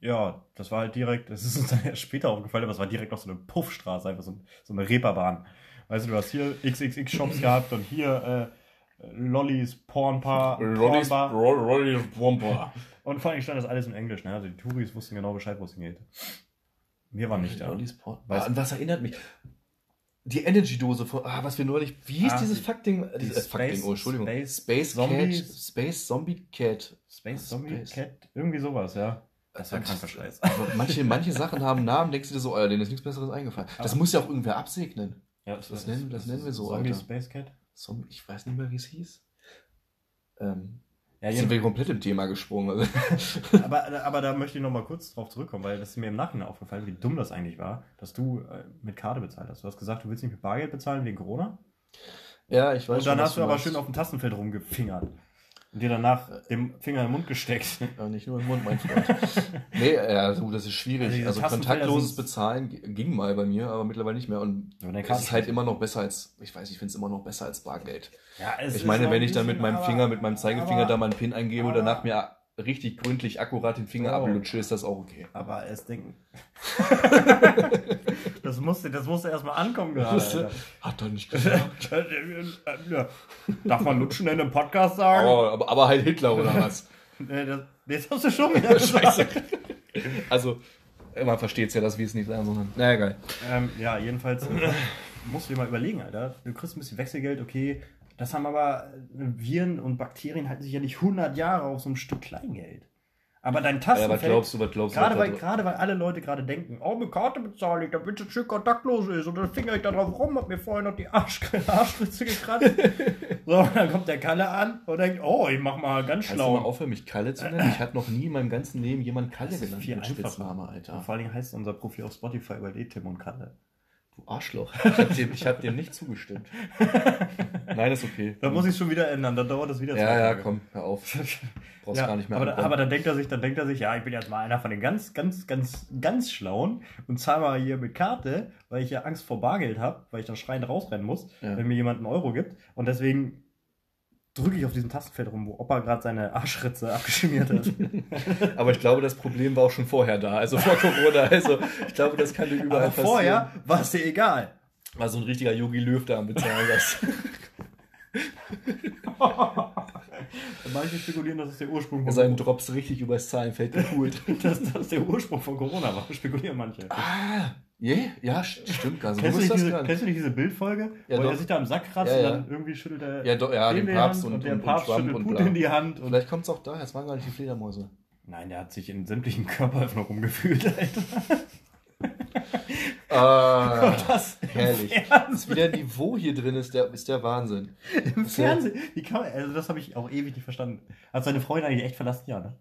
ja, das war halt direkt, das ist uns dann erst später aufgefallen, aber es war direkt noch so eine Puffstraße, einfach so, so eine Reeperbahn. Weißt du, du hast hier XXX-Shops (clears throat) gehabt und hier äh, Lollis, Pornbar, Rollis, Pornbar. Rollis, Bomber. Und vor allem stand das alles in Englisch, ne? Also die Touris wussten genau Bescheid, wo es hingeht. Wir waren nicht da. Rollis, Porn. Weißt- Ah, was erinnert mich? Die Energy-Dose von, ah, was wir neulich, wie hieß Ah, dieses die- Fuckding? die Dieses Space- Fuckding, oh, Entschuldigung. Space Space Zombie- Cat, Space Zombie Cat. Space Zombie Space. Cat, irgendwie sowas, ja. Das war kranker Scheiß. Manche, (laughs) manche Sachen haben Namen, denkst du dir so, Alter, denen ist nichts Besseres eingefallen. Das Ah. muss ja auch irgendwer absegnen. Ja, Das nennen- das nennen wir so, Zombie Alter. Space Cat? Zombie, ich weiß nicht mehr, wie es hieß. Ähm, Ja, sind wir komplett im Thema gesprungen. Also, (laughs) aber, aber da möchte ich noch mal kurz drauf zurückkommen, weil das ist mir im Nachhinein aufgefallen, wie dumm das eigentlich war, dass du äh, mit Karte bezahlt hast. Du hast gesagt, du willst nicht mit Bargeld bezahlen wegen Corona. ja, ich weiß und dann schon, hast du aber schön auf dem Tastenfeld rumgefingert. Und dir danach den Finger in den Mund gesteckt. Ja, nicht nur im Mund, mein Freund. (laughs) nee, ja, so, das ist Also schwierig. Also, Tastenfelder kontaktloses sind- Bezahlen ging mal bei mir, aber mittlerweile nicht mehr. Und es ist halt immer noch besser als, ich weiß, ich finde es immer noch besser als Bargeld. Ja, es Ich meine, noch wenn ich dann mit meinem aber- Finger, mit meinem Zeigefinger aber- da mal einen Pin eingebe und danach mir richtig gründlich akkurat den Finger Oh. ablutsche, ist das auch okay. Aber es denken. (laughs) (laughs) das musste, das musste erstmal ankommen gerade. Hat er nicht gesagt. (laughs) Ja. Darf man lutschen in einem Podcast sagen? aber, aber, aber halt Hitler oder was? (laughs) Nee, das, jetzt hast du schon wieder (laughs) Scheiße. Also, man versteht ja, dass wir es nicht sagen, sondern. Naja, geil. Ähm, ja, jedenfalls äh, musst du dir mal überlegen, Alter. Du kriegst ein bisschen Wechselgeld, okay. Das haben aber äh, Viren und Bakterien halten sich ja nicht 100 Jahre auf so einem Stück Kleingeld. Aber dein Ja, Tastenfeld, was glaubst du, was glaubst du? gerade, weil, gerade weil alle Leute gerade denken, oh, mit Karte bezahle ich, damit es schön kontaktlos ist und dann finger ich da drauf rum, hab mir vorher noch die Arsch, (laughs) Arschritze gekratzt. (laughs) so, dann kommt der Kalle an und denkt, oh, ich mach mal ganz Kannst du mal schlau. aufhören, mich Kalle zu nennen? Ich hatte noch nie in meinem ganzen Leben jemand Kalle Das ist genannt. viel mit einfacher. Spitzname, Und Alter. vor allen Dingen heißt unser Profil auf Spotify über Tim und Kalle. Du Arschloch. Ich hab dem, hab dem nicht zugestimmt. (laughs) Nein, ist okay. Da muss ich schon wieder ändern, dann dauert das wieder Ja, ja, Tage. komm, hör auf. (laughs) Brauchst Ja, gar nicht mehr aber, aber dann denkt er sich, dann denkt er sich, ja, ich bin jetzt mal einer von den ganz, ganz, ganz, ganz Schlauen und zahle mal hier mit Karte, weil ich ja Angst vor Bargeld habe, weil ich dann schreiend rausrennen muss, Ja. wenn mir jemand einen Euro gibt. Und deswegen drücke ich auf diesem Tastenfeld rum, wo Opa gerade seine Arschritze abgeschmiert hat. (laughs) Aber ich glaube, das Problem war auch schon vorher da, also vor Corona. Also ich glaube, das kann dir überall aber vorher war es dir egal. War so ein richtiger Yogi Löw da am Bezahlen. Das. (laughs) Manche spekulieren, dass es der Ursprung von Seinen Drops richtig übers Zahlenfeld gepult. (laughs) dass das der Ursprung von Corona war. Spekulieren manche. ah, je? Ja, st- stimmt nicht. Kennst du, ist nicht das diese, kennst du nicht diese Bildfolge, Ja, wo doch. er sich da am Sack kratzt Ja, ja. und dann irgendwie schüttelt er Ja, doch, ja, den die Papst und, und, Papst und Trump schüttelt und Putin die Hand. Und Vielleicht kommt es auch daher, es waren gar nicht die Fledermäuse. Nein, der hat sich in sämtlichen Körper einfach rumgefühlt, Alter. (laughs) Ah, Das herrlich. Fernsehen. wieder Niveau hier drin ist der, ist der Wahnsinn. Im Fernsehen. Wie kann man, also das habe ich auch ewig nicht verstanden. Hat seine Frau ihn eigentlich echt verlassen? Ja, ne?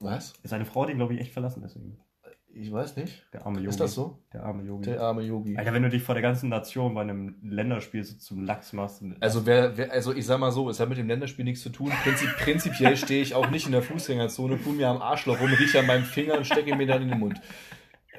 Was? Seine Frau hat ihn, glaube ich, echt verlassen, deswegen. Ich weiß nicht. Der arme Yogi. Ist das so? Der arme Yogi. Der arme Yogi. Alter, wenn du dich vor der ganzen Nation bei einem Länderspiel so zum Lachs machst. Also, wer, wer, also ich sag mal so, es hat mit dem Länderspiel nichts zu tun. Prinzip, prinzipiell stehe ich auch nicht in der Fußgängerzone, pull mir am Arschloch rum, rieche an meinem Finger und stecke mir dann in den Mund.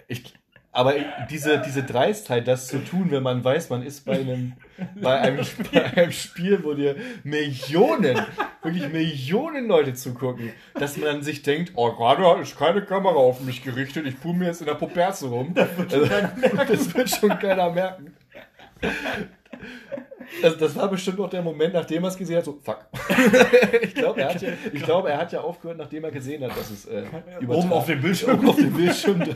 Ich, aber diese, diese Dreistheit, das zu tun, wenn man weiß, man ist bei einem, (laughs) bei einem, bei einem Spiel, wo dir Millionen, wirklich Millionen Leute zugucken, dass man dann sich denkt, oh, gerade ist keine Kamera auf mich gerichtet, ich pull mir jetzt in der Puperze rum. Also, das wird schon keiner merken. Das, das war bestimmt noch der Moment, nachdem er es gesehen hat, so, fuck. (laughs) ich glaube, er, hat ja, ich glaub, er hat ja aufgehört, nachdem er gesehen hat, dass es äh, Oben auf dem Bildschirm. Oben auf dem Bildschirm. (laughs)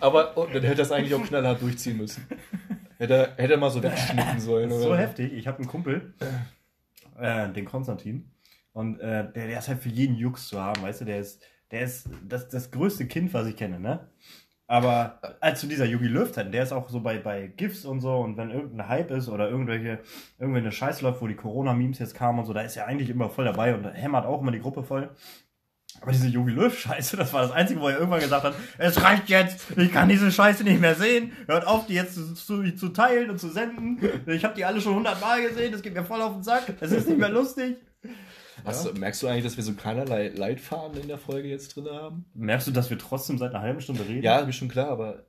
Aber oh, dann hätte er es eigentlich auch knallhart durchziehen müssen. Hätte, er- hätte er mal so wegschnippen sollen. Das ist oder? so heftig. Ich habe einen Kumpel, äh, den Konstantin. Und äh, der, der ist halt für jeden Jux zu haben, weißt du, der ist, der ist das, das größte Kind, was ich kenne, ne? Aber als zu dieser Yogi Löw Zeiten, der ist auch so bei, bei GIFs und so und wenn irgendein Hype ist oder irgendwelche, irgendwelche Scheiße läuft, wo die Corona-Memes jetzt kamen und so, da ist er eigentlich immer voll dabei und hämmert auch immer die Gruppe voll. Aber diese Yogi Löw-Scheiße, das war das Einzige, wo er irgendwann gesagt hat, es reicht jetzt, ich kann diese Scheiße nicht mehr sehen, hört auf, die jetzt zu, zu, zu teilen und zu senden. Ich habe die alle schon hundertmal gesehen, das geht mir voll auf den Sack, es ist nicht mehr lustig. Hast du, merkst du eigentlich, dass wir so keinerlei Leitfaden in der Folge jetzt drin haben? Merkst du, dass wir trotzdem seit einer halben Stunde reden? Ja, ist mir schon klar, aber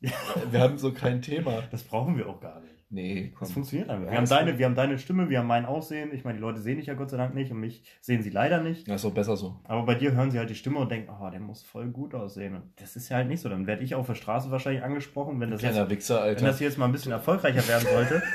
(laughs) wir haben so kein Thema. Das brauchen wir auch gar nicht. Nee, Das komm. funktioniert einfach. Ja, Wir haben, das deine, wir haben deine Stimme, wir haben mein Aussehen. Ich meine, die Leute sehen dich ja Gott sei Dank nicht und mich sehen sie leider nicht. Ja, ist auch besser so. Aber bei dir hören sie halt die Stimme und denken, oh, der muss voll gut aussehen. Und das ist ja halt nicht so. Dann werde ich auf der Straße wahrscheinlich angesprochen, wenn das, jetzt, Wichser, wenn Alter. das hier jetzt mal ein bisschen erfolgreicher werden sollte. (laughs)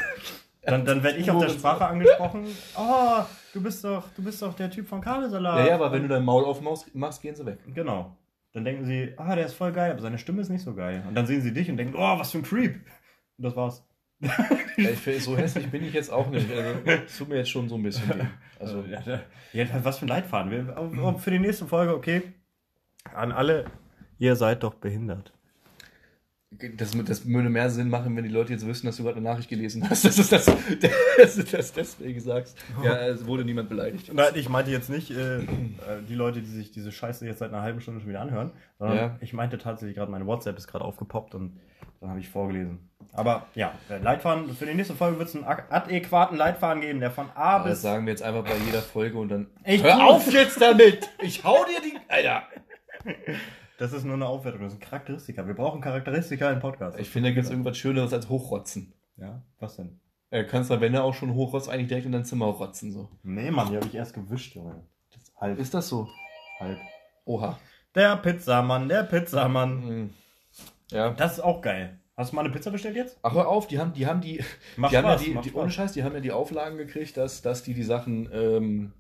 Dann, dann werde ich auf der Sprache angesprochen. Oh, du bist doch, du bist doch der Typ von Kabelsalat. ja, ja, aber wenn du dein Maul aufmachst, machst, gehen sie weg. Genau. Dann denken sie, ah, der ist voll geil, aber seine Stimme ist nicht so geil. Und dann sehen sie dich und denken, oh, was für ein Creep. Und das war's. (laughs) So hässlich bin ich jetzt auch nicht. Also, tut mir jetzt schon so ein bisschen weh. Also, ja, ja, was für ein Leitfaden. Wir, auf- auf- für die nächste Folge, okay. An alle, ihr seid doch behindert. das, das würde mehr Sinn machen, wenn die Leute jetzt wüssten, dass du gerade eine Nachricht gelesen hast, dass du das, dass du das deswegen sagst. Ja, es wurde niemand beleidigt. Nein, ich meinte jetzt nicht äh, die Leute, die sich diese Scheiße jetzt seit einer halben Stunde schon wieder anhören, sondern Ja. ich meinte tatsächlich gerade, meine WhatsApp ist gerade aufgepoppt und dann habe ich vorgelesen. Aber ja, der Leitfaden, für die nächste Folge wird es einen adäquaten Leitfaden geben, der von A Aber das bis sagen wir jetzt einfach bei jeder Folge und dann. Ich Hör auf jetzt damit! Ich hau dir die. Alter! Das ist nur eine Aufwertung, das sind Charakteristika. Wir brauchen Charakteristika im Podcast. Ich finde, da gibt es irgendwas Schöneres als Hochrotzen. Ja, was denn? Äh, kannst du, wenn er auch schon hochrotzt, eigentlich direkt in dein Zimmer rotzen. So. Nee, Mann, die habe ich erst gewischt, Junge. Das ist halb. Ist das so? halb. Oha. Der Pizzamann, der Pizzamann. Hm. Ja. Das ist auch geil. Hast du mal eine Pizza bestellt jetzt? Ach, hör auf, die haben die, haben die, Macht die haben ja Spaß, die, die Spaß. ohne Scheiß, die haben ja die Auflagen gekriegt, dass, dass die die Sachen ähm,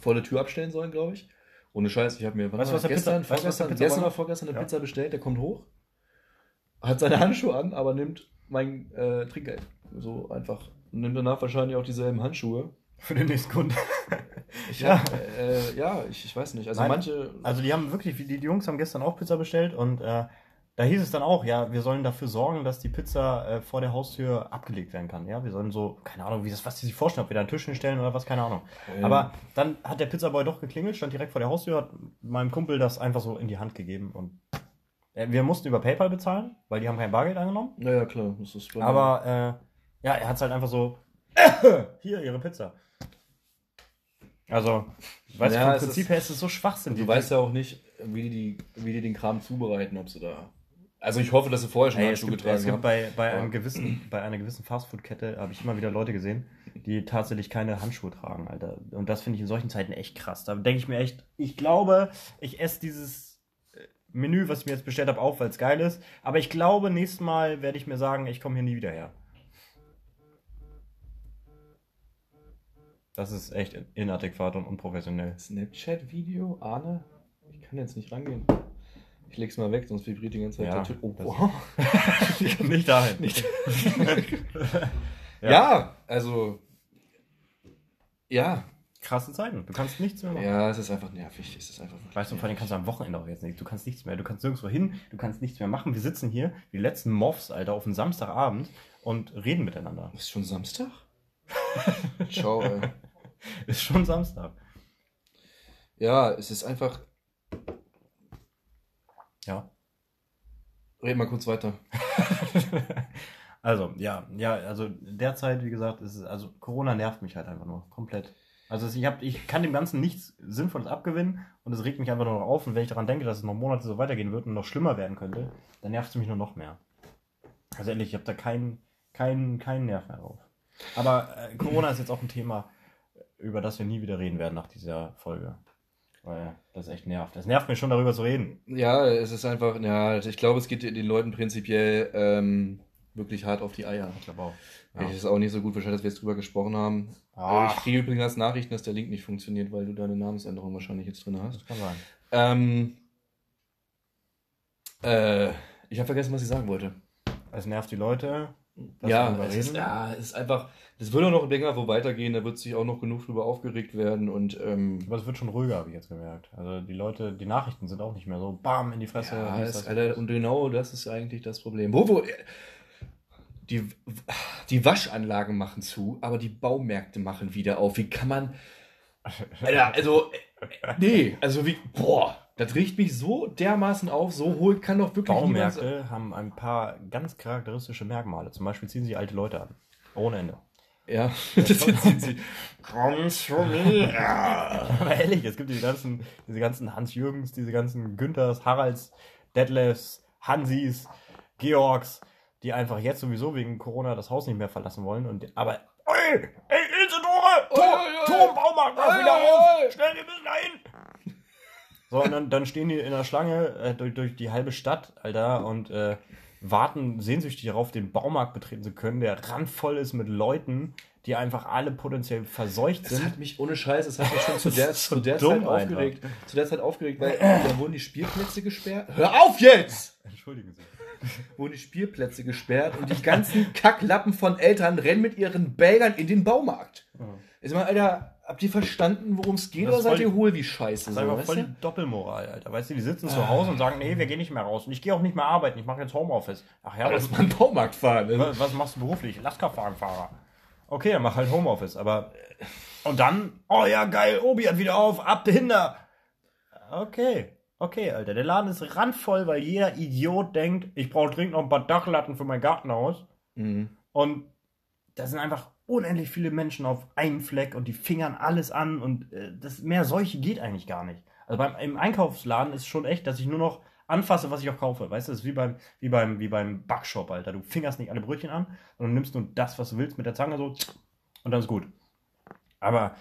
vor der Tür abstellen sollen, glaube ich. Ohne Scheiß, ich habe mir Weißt du, was der gestern, Pizza- weißt du, was der vorgestern, Pizza- gestern oder vorgestern eine Ja. Pizza bestellt, der kommt hoch, hat seine Handschuhe an, aber nimmt mein äh, Trinkgeld. So einfach. Und nimmt danach wahrscheinlich auch dieselben Handschuhe. Für den nächsten Kunden. Ich Ja. hab, äh, ja, ich, ich weiß nicht. Also Nein. manche. Also die haben wirklich, die, die Jungs haben gestern auch Pizza bestellt und äh, da hieß es dann auch, ja, wir sollen dafür sorgen, dass die Pizza äh, vor der Haustür abgelegt werden kann. Ja, wir sollen so, keine Ahnung, wie das, was die sich vorstellen, ob wir da einen Tisch hinstellen oder was, keine Ahnung. ähm, Aber dann hat der Pizzaboy doch geklingelt, stand direkt vor der Haustür, hat meinem Kumpel das einfach so in die Hand gegeben und äh, wir mussten über PayPal bezahlen, weil die haben kein Bargeld angenommen. Naja, klar. Das ist Aber äh, ja, er hat es halt einfach so, (coughs) hier, ihre Pizza. Also, weißt Ja, du, vom es Prinzip ist- her ist es so Schwachsinn. Du weißt ja auch nicht, wie die, wie die den Kram zubereiten, ob sie da. Also ich hoffe, dass sie vorher schon Ey, es Handschuhe gibt, getragen es gibt haben. bei, bei, einem gewissen, bei einer gewissen Fastfood-Kette habe ich immer wieder Leute gesehen, die tatsächlich keine Handschuhe tragen, Alter. Und das finde ich in solchen Zeiten echt krass. Da denke ich mir echt, ich glaube, ich esse dieses äh, Menü, was ich mir jetzt bestellt habe, auf, weil es geil ist. Aber ich glaube, nächstes Mal werde ich mir sagen, ich komme hier nie wieder her. Das ist echt inadäquat und unprofessionell. Snapchat-Video, Arne? Ich kann jetzt nicht rangehen. Ich leg's mal weg, sonst vibriert die ganze Zeit Ja, der Tisch. Oh, boah. (laughs) nicht dahin. Nicht. (laughs) Ja. ja. also. Ja. Krasse Zeiten. Du kannst nichts mehr machen. Ja, es ist einfach nervig. Es ist einfach Weißt du, vor allem kannst du am Wochenende auch jetzt nicht. Du kannst nichts mehr. Du kannst nirgendwo hin. Du kannst nichts mehr machen. Wir sitzen hier, die letzten Moffs, Alter, auf einem Samstagabend und reden miteinander. Ist schon Samstag? (laughs) Ciao, ey. Ist schon Samstag. Ja, es ist einfach. Ja. Red mal kurz weiter. (laughs) also, ja, ja, also derzeit, wie gesagt, ist es, also Corona nervt mich halt einfach nur komplett. Also ich, hab, ich kann dem Ganzen nichts Sinnvolles abgewinnen und es regt mich einfach nur noch auf. Und wenn ich daran denke, dass es noch Monate so weitergehen wird und noch schlimmer werden könnte, dann nervt es mich nur noch mehr. Also ehrlich, ich habe da keinen keinen keinen Nerv mehr drauf. Aber äh, Corona ist jetzt auch ein Thema, über das wir nie wieder reden werden nach dieser Folge. Weil das echt nervt. Es nervt mich schon, darüber zu reden. Ja, es ist einfach, ja, ich glaube, es geht den Leuten prinzipiell ähm, wirklich hart auf die Eier. Ich glaube auch. Ja. Es ist auch nicht so gut, wahrscheinlich, dass wir jetzt drüber gesprochen haben. Ach. Ich kriege übrigens Nachrichten, dass der Link nicht funktioniert, weil du deine Namensänderung wahrscheinlich jetzt drin hast. Das kann sein. Ähm, äh, ich habe vergessen, was ich sagen wollte. Es nervt die Leute. Ja, es ist, ja, es ist einfach, das wird auch noch länger wo weitergehen, da wird sich auch noch genug drüber aufgeregt werden und ähm, Aber es wird schon ruhiger, habe ich jetzt gemerkt. Also die Leute, die Nachrichten sind auch nicht mehr so bam in die Fresse. ja, das. Alter, und genau das ist eigentlich das Problem. Wo, wo, die, die Waschanlagen machen zu, aber die Baumärkte machen wieder auf. Wie kann man, (laughs) Alter, also, äh, nee, also wie, boah, das riecht mich so dermaßen auf, so hohl kann doch wirklich niemand. Baumärkte haben ein paar ganz charakteristische Merkmale. Zum Beispiel ziehen sie alte Leute an. Ohne Ende. Ja, (laughs) das sind sie. Komm zu mir. (laughs) Aber ehrlich, es gibt diese ganzen, diese ganzen Hans-Jürgens, diese ganzen Günthers, Haralds, Detlefs, Hansis, Georgs, die einfach jetzt sowieso wegen Corona das Haus nicht mehr verlassen wollen. Und, aber, ey, ey, oi. Tor im Baumarkt, mach wieder auf, schnell, wir müssen dahin. So, und dann, dann stehen die in der Schlange äh, durch, durch die halbe Stadt, Alter, und äh, warten sehnsüchtig darauf, den Baumarkt betreten zu können, der randvoll ist mit Leuten, die einfach alle potenziell verseucht Das sind. hat mich ohne Scheiß, das hat mich schon zu (laughs) der, Das so zu der Zeit einfach. aufgeregt. Zu der Zeit aufgeregt, weil da wurden die Spielplätze gesperrt. Hör auf jetzt! (laughs) Entschuldigen Sie. (laughs) Wurden die Spielplätze gesperrt und die ganzen Kacklappen von Eltern rennen mit ihren Bälgern in den Baumarkt. Ist mal, Alter, habt ihr verstanden, worum es geht, Das oder seid voll- ihr hohl wie Scheiße? Das ist So, einfach voll die Doppelmoral, Alter. Weißt du, die sitzen zu Hause und sagen, nee, wir gehen nicht mehr raus. Und ich gehe auch nicht mehr arbeiten, ich mache jetzt Homeoffice. Ach ja, was, das ist mal ein Baumarkt fahren. Ne? was machst du beruflich? Lastkraftwagenfahrer. Okay, dann mach halt Homeoffice, aber... Und dann, oh ja, geil, Obi hat wieder auf, ab dahinter. Okay, okay, Alter. Der Laden ist randvoll, weil jeder Idiot denkt, ich brauche dringend noch ein paar Dachlatten für mein Gartenhaus. Mhm. Und da sind einfach unendlich viele Menschen auf einem Fleck und die fingern alles an und äh, das mehr Seuche geht eigentlich gar nicht. Also beim im Einkaufsladen ist schon echt, dass ich nur noch anfasse, was ich auch kaufe. Weißt du, das ist wie beim, wie beim, wie beim Backshop, Alter. Du fingerst nicht alle Brötchen an, sondern nimmst nur das, was du willst mit der Zange so und dann ist gut. Aber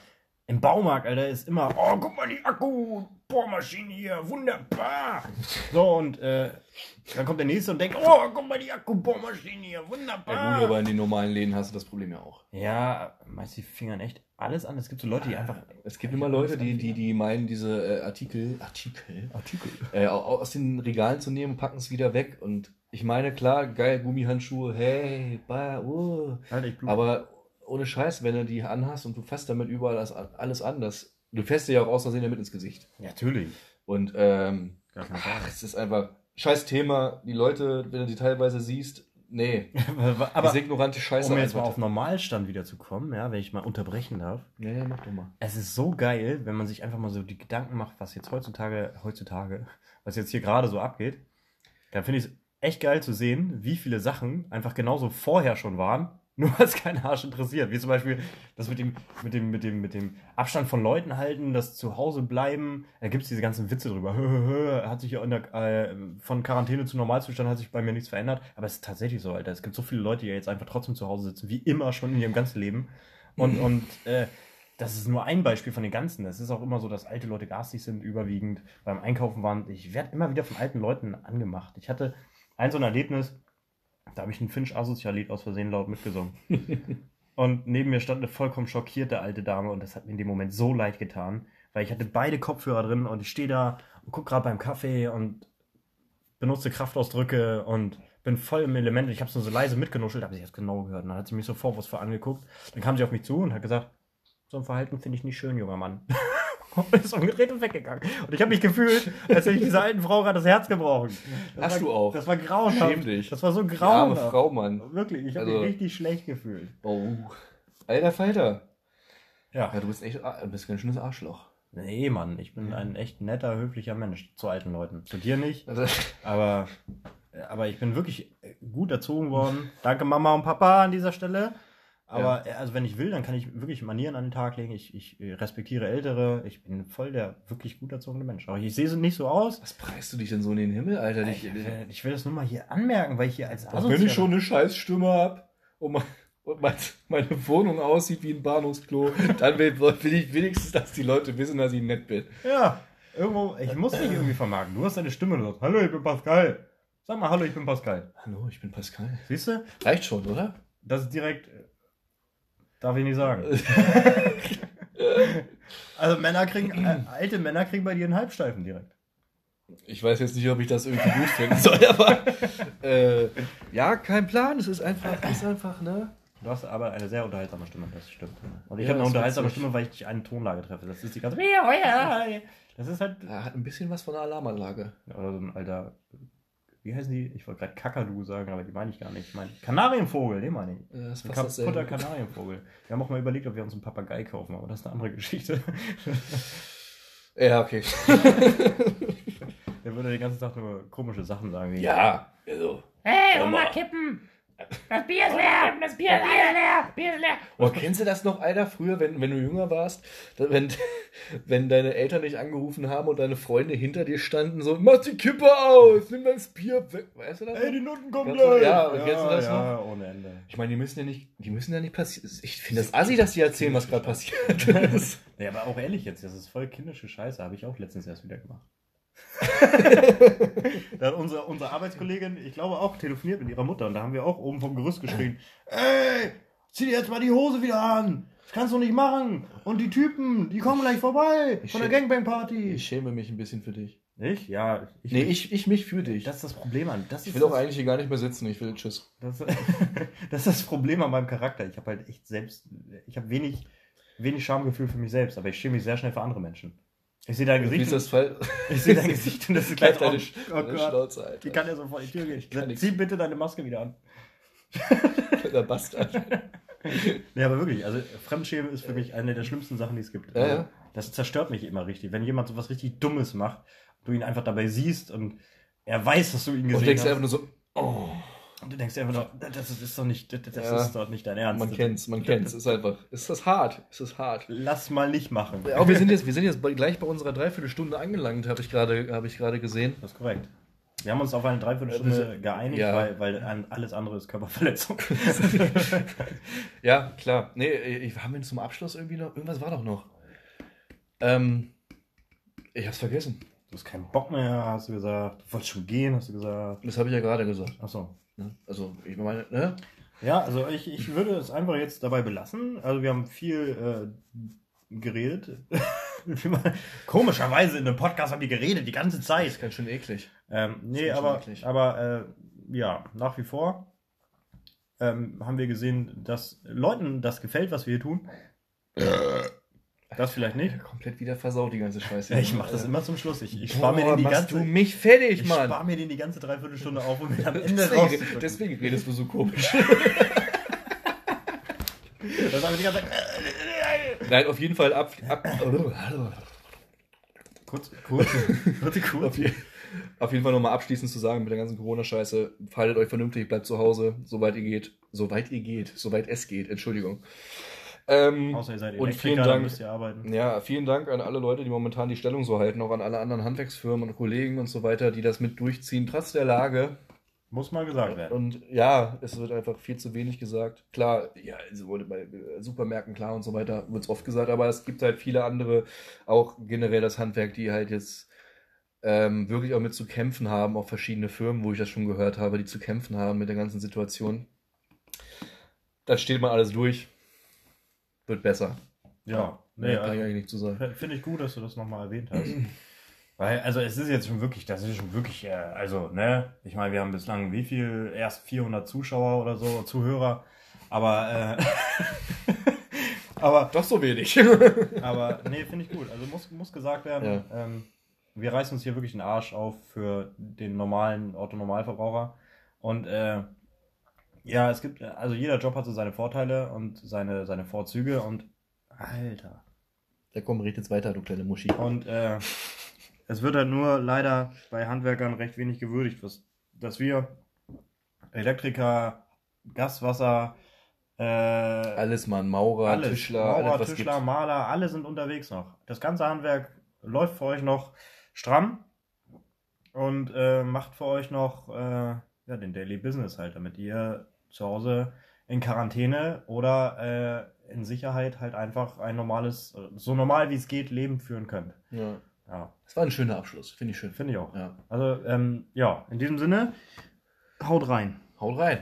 im Baumarkt, Alter, ist immer, oh, guck mal die Akku-Bohrmaschine hier, wunderbar. So, und äh, dann kommt der nächste und denkt, oh, guck mal die Akku-Bohrmaschine hier, wunderbar. Ja gut, aber in den normalen Läden hast du das Problem ja auch. Ja, meinst du, die fingern echt alles an? Es gibt so Leute, die einfach. Es gibt immer Leute, die, die, die meinen, diese äh, Artikel, Artikel, Artikel. äh, au- aus den Regalen zu nehmen und packen es wieder weg. Und ich meine, klar, geil, Gummihandschuhe, hey, bah, uh. Alter, ich blut. Aber ohne Scheiß, wenn du die anhast und du fasst damit überall das, alles an, das, du fährst dir ja auch aus Versehen damit ins Gesicht. Ja, natürlich. Und ähm, ach, es ist einfach scheiß Thema. Die Leute, wenn du die teilweise siehst, nee, (laughs) Aber, diese ignorante Scheiße. um jetzt mal auf Normalstand wieder zu kommen, ja, wenn ich mal unterbrechen darf. Nee, mach doch mal. Es ist so geil, wenn man sich einfach mal so die Gedanken macht, was jetzt heutzutage, heutzutage, was jetzt hier gerade so abgeht. Dann finde ich es echt geil zu sehen, wie viele Sachen einfach genauso vorher schon waren, nur (laughs) weil es keinen Arsch interessiert. Wie zum Beispiel das mit dem, mit dem, mit dem, mit dem Abstand von Leuten halten, das zu Hause bleiben. Da gibt es diese ganzen Witze drüber. (laughs) hat sich ja der, äh, von Quarantäne zu Normalzustand hat sich bei mir nichts verändert. Aber es ist tatsächlich so, Alter. Es gibt so viele Leute, die jetzt einfach trotzdem zu Hause sitzen, wie immer schon in ihrem ganzen Leben. Und, und äh, das ist nur ein Beispiel von den ganzen. Es ist auch immer so, dass alte Leute garstig sind, überwiegend beim Einkaufen waren. Ich werde immer wieder von alten Leuten angemacht. Ich hatte ein so ein Erlebnis, da habe ich ein Finch-Asozial-Lied aus Versehen laut mitgesungen. (laughs) und neben mir stand eine vollkommen schockierte alte Dame und das hat mir in dem Moment so leid getan, weil ich hatte beide Kopfhörer drin und ich stehe da und gucke gerade beim Kaffee und benutze Kraftausdrücke und bin voll im Element. Ich habe es nur so leise mitgenuschelt, habe sie jetzt genau gehört. Und dann hat sie mich so vorwurfsvoll angeguckt. Dann kam sie auf mich zu und hat gesagt, so ein Verhalten finde ich nicht schön, junger Mann. (laughs) und (laughs) ist umgedreht und weggegangen. Und ich habe mich gefühlt, als hätte ich dieser alten Frau gerade das Herz gebrochen. Das Hast war, du auch. Das war grauenhaft. Schäm dich. Das war so Die arme grauenhaft. Frau, Mann. Wirklich, ich habe Also- mich richtig schlecht gefühlt. Oh. Alter Falter. Ja. Ja, du bist echt, du bist ein schönes Arschloch. Nee, Mann, ich bin ein echt netter, höflicher Mensch zu alten Leuten. Zu dir nicht, Also, (laughs) aber, aber ich bin wirklich gut erzogen worden. Danke Mama und Papa an dieser Stelle. Aber äh, also wenn ich will, dann kann ich wirklich Manieren an den Tag legen. Ich, ich äh, respektiere Ältere. Ich bin voll der wirklich gut erzogene Mensch. Aber ich sehe so nicht so aus. was preist du dich denn so in den Himmel, Alter? Ich, Ich, äh, ich will das nur mal hier anmerken, weil ich hier als Auch wenn ich schon eine Scheißstimme hab und, mein, und mein, meine Wohnung aussieht wie ein Bahnhofsklo, dann will, will ich wenigstens, dass die Leute wissen, dass ich nett bin. Ja, irgendwo, ich muss dich irgendwie vermarkten. Du hast deine Stimme sagst, hallo, ich bin Pascal. Sag mal, hallo, ich bin Pascal. Hallo, ich bin Pascal. Siehst du? Reicht schon, oder? Das ist direkt. Darf ich nicht sagen. (laughs) also Männer kriegen, äh, alte Männer kriegen bei dir einen Halbsteifen direkt. Ich weiß jetzt nicht, ob ich das irgendwie gut finden soll, (laughs) aber äh, ja, kein Plan. Es ist einfach, es ist einfach, ne? Du hast aber eine sehr unterhaltsame Stimme, das stimmt. Und ich Ja, habe eine unterhaltsame. Stimme, weil ich dich eine Tonlage treffe. Das ist die ganze. Das ist halt. Er hat ein bisschen was von der Alarmanlage. Oder so ein alter. Wie heißen die? Ich wollte gerade Kakadu sagen, aber die meine ich gar nicht. Ich meine Kanarienvogel, den meine ich. Äh, Das ist Ein kaputter. Kanarienvogel. Wir haben auch mal überlegt, ob wir uns einen Papagei kaufen, aber das ist eine andere Geschichte. (laughs) Ja, okay. (laughs) Der würde den ganzen Tag nur komische Sachen sagen wie. ja, also. Hey, mal. Oma, kippen! Das Bier ist leer! Das Bier ist leer! Das Bier ist leer! Oh, kennst du das noch, Alter, früher, wenn, wenn du jünger warst, wenn, (laughs) wenn deine Eltern dich angerufen haben und deine Freunde hinter dir standen, so, mach die Kippe aus, nimm das Bier weg. Weißt du das? Ey, noch? die Nutten kommen gleich! ja, und kennst du das ja, ohne Ende. Ich meine, die müssen ja nicht, die müssen ja nicht passieren. Ich finde das assi, dass die erzählen, was gerade (laughs) passiert ist. Ja, aber auch ehrlich jetzt, das ist voll kindische Scheiße, habe ich auch letztens erst wieder gemacht. (laughs) da hat unsere, unsere Arbeitskollegin, ich glaube auch, telefoniert mit ihrer Mutter und da haben wir auch oben vom Gerüst geschrien, ey, zieh dir jetzt mal die Hose wieder an, das kannst du nicht machen und die Typen, die kommen gleich vorbei von der schä- Party. Ich schäme mich ein bisschen für dich. Ich? Ja. Ich, Nee, ich, ich mich für dich. Das ist das Problem an. Das ich will auch eigentlich hier gar nicht mehr sitzen. Ich will tschüss. das, (laughs) das ist das Problem an meinem Charakter. Ich habe halt echt selbst, ich habe wenig, wenig Schamgefühl für mich selbst, aber ich schäme mich sehr schnell für andere Menschen. Ich sehe dein Wie Gesicht. ist das Fall? Ich sehe dein Gesicht und das (laughs) ist gleich deine, oh, deine Gott. Schnauze, Alter. Die kann ja so vor die Tür gehen. kann nix. Zieh bitte deine Maske wieder an. Der Bastard. (laughs) Nee, aber wirklich, also Fremdschämen ist für mich eine der schlimmsten Sachen, die es gibt. Ja, ja. Das zerstört mich immer richtig. Wenn jemand so was richtig Dummes macht, du ihn einfach dabei siehst und er weiß, dass du ihn gesehen Und denkst hast. einfach nur so, oh, und du denkst einfach nur, das ist, doch nicht, das, das Ja. ist doch nicht dein Ernst. man kennt's, man kennt's. Ist einfach, ist das hart, ist das hart. Lass mal nicht machen. Aber wir sind jetzt, wir sind jetzt gleich bei unserer Dreiviertelstunde angelangt, habe ich gerade, habe ich gerade gesehen. Das ist korrekt. Wir haben uns auf eine Dreiviertelstunde geeinigt, ja. weil, weil alles andere ist Körperverletzung. (laughs) Ja, klar. Nee, haben wir zum Abschluss irgendwie noch, irgendwas war doch noch. Ähm, ich hab's vergessen. Du hast keinen Bock mehr, hast du gesagt. Du wolltest schon gehen, hast du gesagt. Das habe ich ja gerade gesagt. Achso. ne? Also, ich meine, ne? Ja, also ich, ich würde es einfach jetzt dabei belassen. Also wir haben viel äh, geredet. (laughs) Komischerweise in einem Podcast haben die geredet die ganze Das Zeit. ist ganz schön eklig. Ähm, nee, Das aber, wirklich. aber äh, ja, nach wie vor ähm, haben wir gesehen, dass Leuten das gefällt, was wir hier tun. Das vielleicht nicht. Komplett wieder versaut, die ganze Scheiße. Ja, ich mache das immer zum Schluss. Ich, ich spare mir den die machst ganze du mich fertig, ich Mann. spare mir den die ganze Dreiviertelstunde auf, um mir am (laughs) Ende Deswegen, rauszudrücken. deswegen redest du so komisch. (laughs) (laughs) Das sagen wir die ganze Zeit. Nein, auf jeden Fall ab. ab Kurz, kurz, kurz, auf, je, auf jeden Fall nochmal abschließend zu sagen mit der ganzen Corona-Scheiße: Verhaltet euch vernünftig, bleibt zu Hause, soweit ihr geht. Soweit ihr geht, soweit es geht, Entschuldigung. Ähm, Außer ihr seid Und vielen Dank. müsst ihr arbeiten. Ja, vielen Dank an alle Leute, die momentan die Stellung so halten, auch an alle anderen Handwerksfirmen und Kollegen und so weiter, die das mit durchziehen, trotz der Lage. Muss mal gesagt werden. Und ja, es wird einfach viel zu wenig gesagt. Klar, ja, wurde bei äh, Supermärkten klar und so weiter, wird es oft gesagt, aber es gibt halt viele andere, auch generell das Handwerk, die halt jetzt ähm, wirklich auch mit zu kämpfen haben, auch verschiedene Firmen, wo ich das schon gehört habe, die zu kämpfen haben mit der ganzen Situation. Das steht mal alles durch. Wird besser. Ja, nee, kann ich also, eigentlich nicht zu sagen. finde ich gut, dass du das nochmal erwähnt hast. (clears throat) Weil, also es ist jetzt schon wirklich, das ist schon wirklich, äh, also, ne, ich meine, wir haben bislang wie viel, erst 400 Zuschauer oder so, Zuhörer, aber, äh, (laughs) aber, Doch so wenig. (laughs) aber, nee, finde ich gut. Also muss, muss gesagt werden, ähm, wir reißen uns hier wirklich den Arsch auf für den normalen Otto-Normalverbraucher und, äh, ja, es gibt, also jeder Job hat so seine Vorteile und seine, seine Vorzüge und, Alter, Ja, komm, red jetzt weiter, du kleine Muschi. und äh, es wird halt nur leider bei Handwerkern recht wenig gewürdigt, was, dass wir Elektriker, Gaswasser, äh, Alles, Mann. Maurer, alles, Tischler, Maurer, alles, Tischler, gibt. Maler, alle sind unterwegs noch. Das ganze Handwerk läuft für euch noch stramm und äh, macht für euch noch äh, ja, den Daily Business halt, damit ihr zu Hause in Quarantäne oder äh, in Sicherheit halt einfach ein normales, so normal wie es geht, Leben führen könnt. Ja. Ja, Das war ein schöner Abschluss, finde ich schön. finde ich auch. Ja. Also, ähm, ja, in diesem Sinne, haut rein. Haut rein.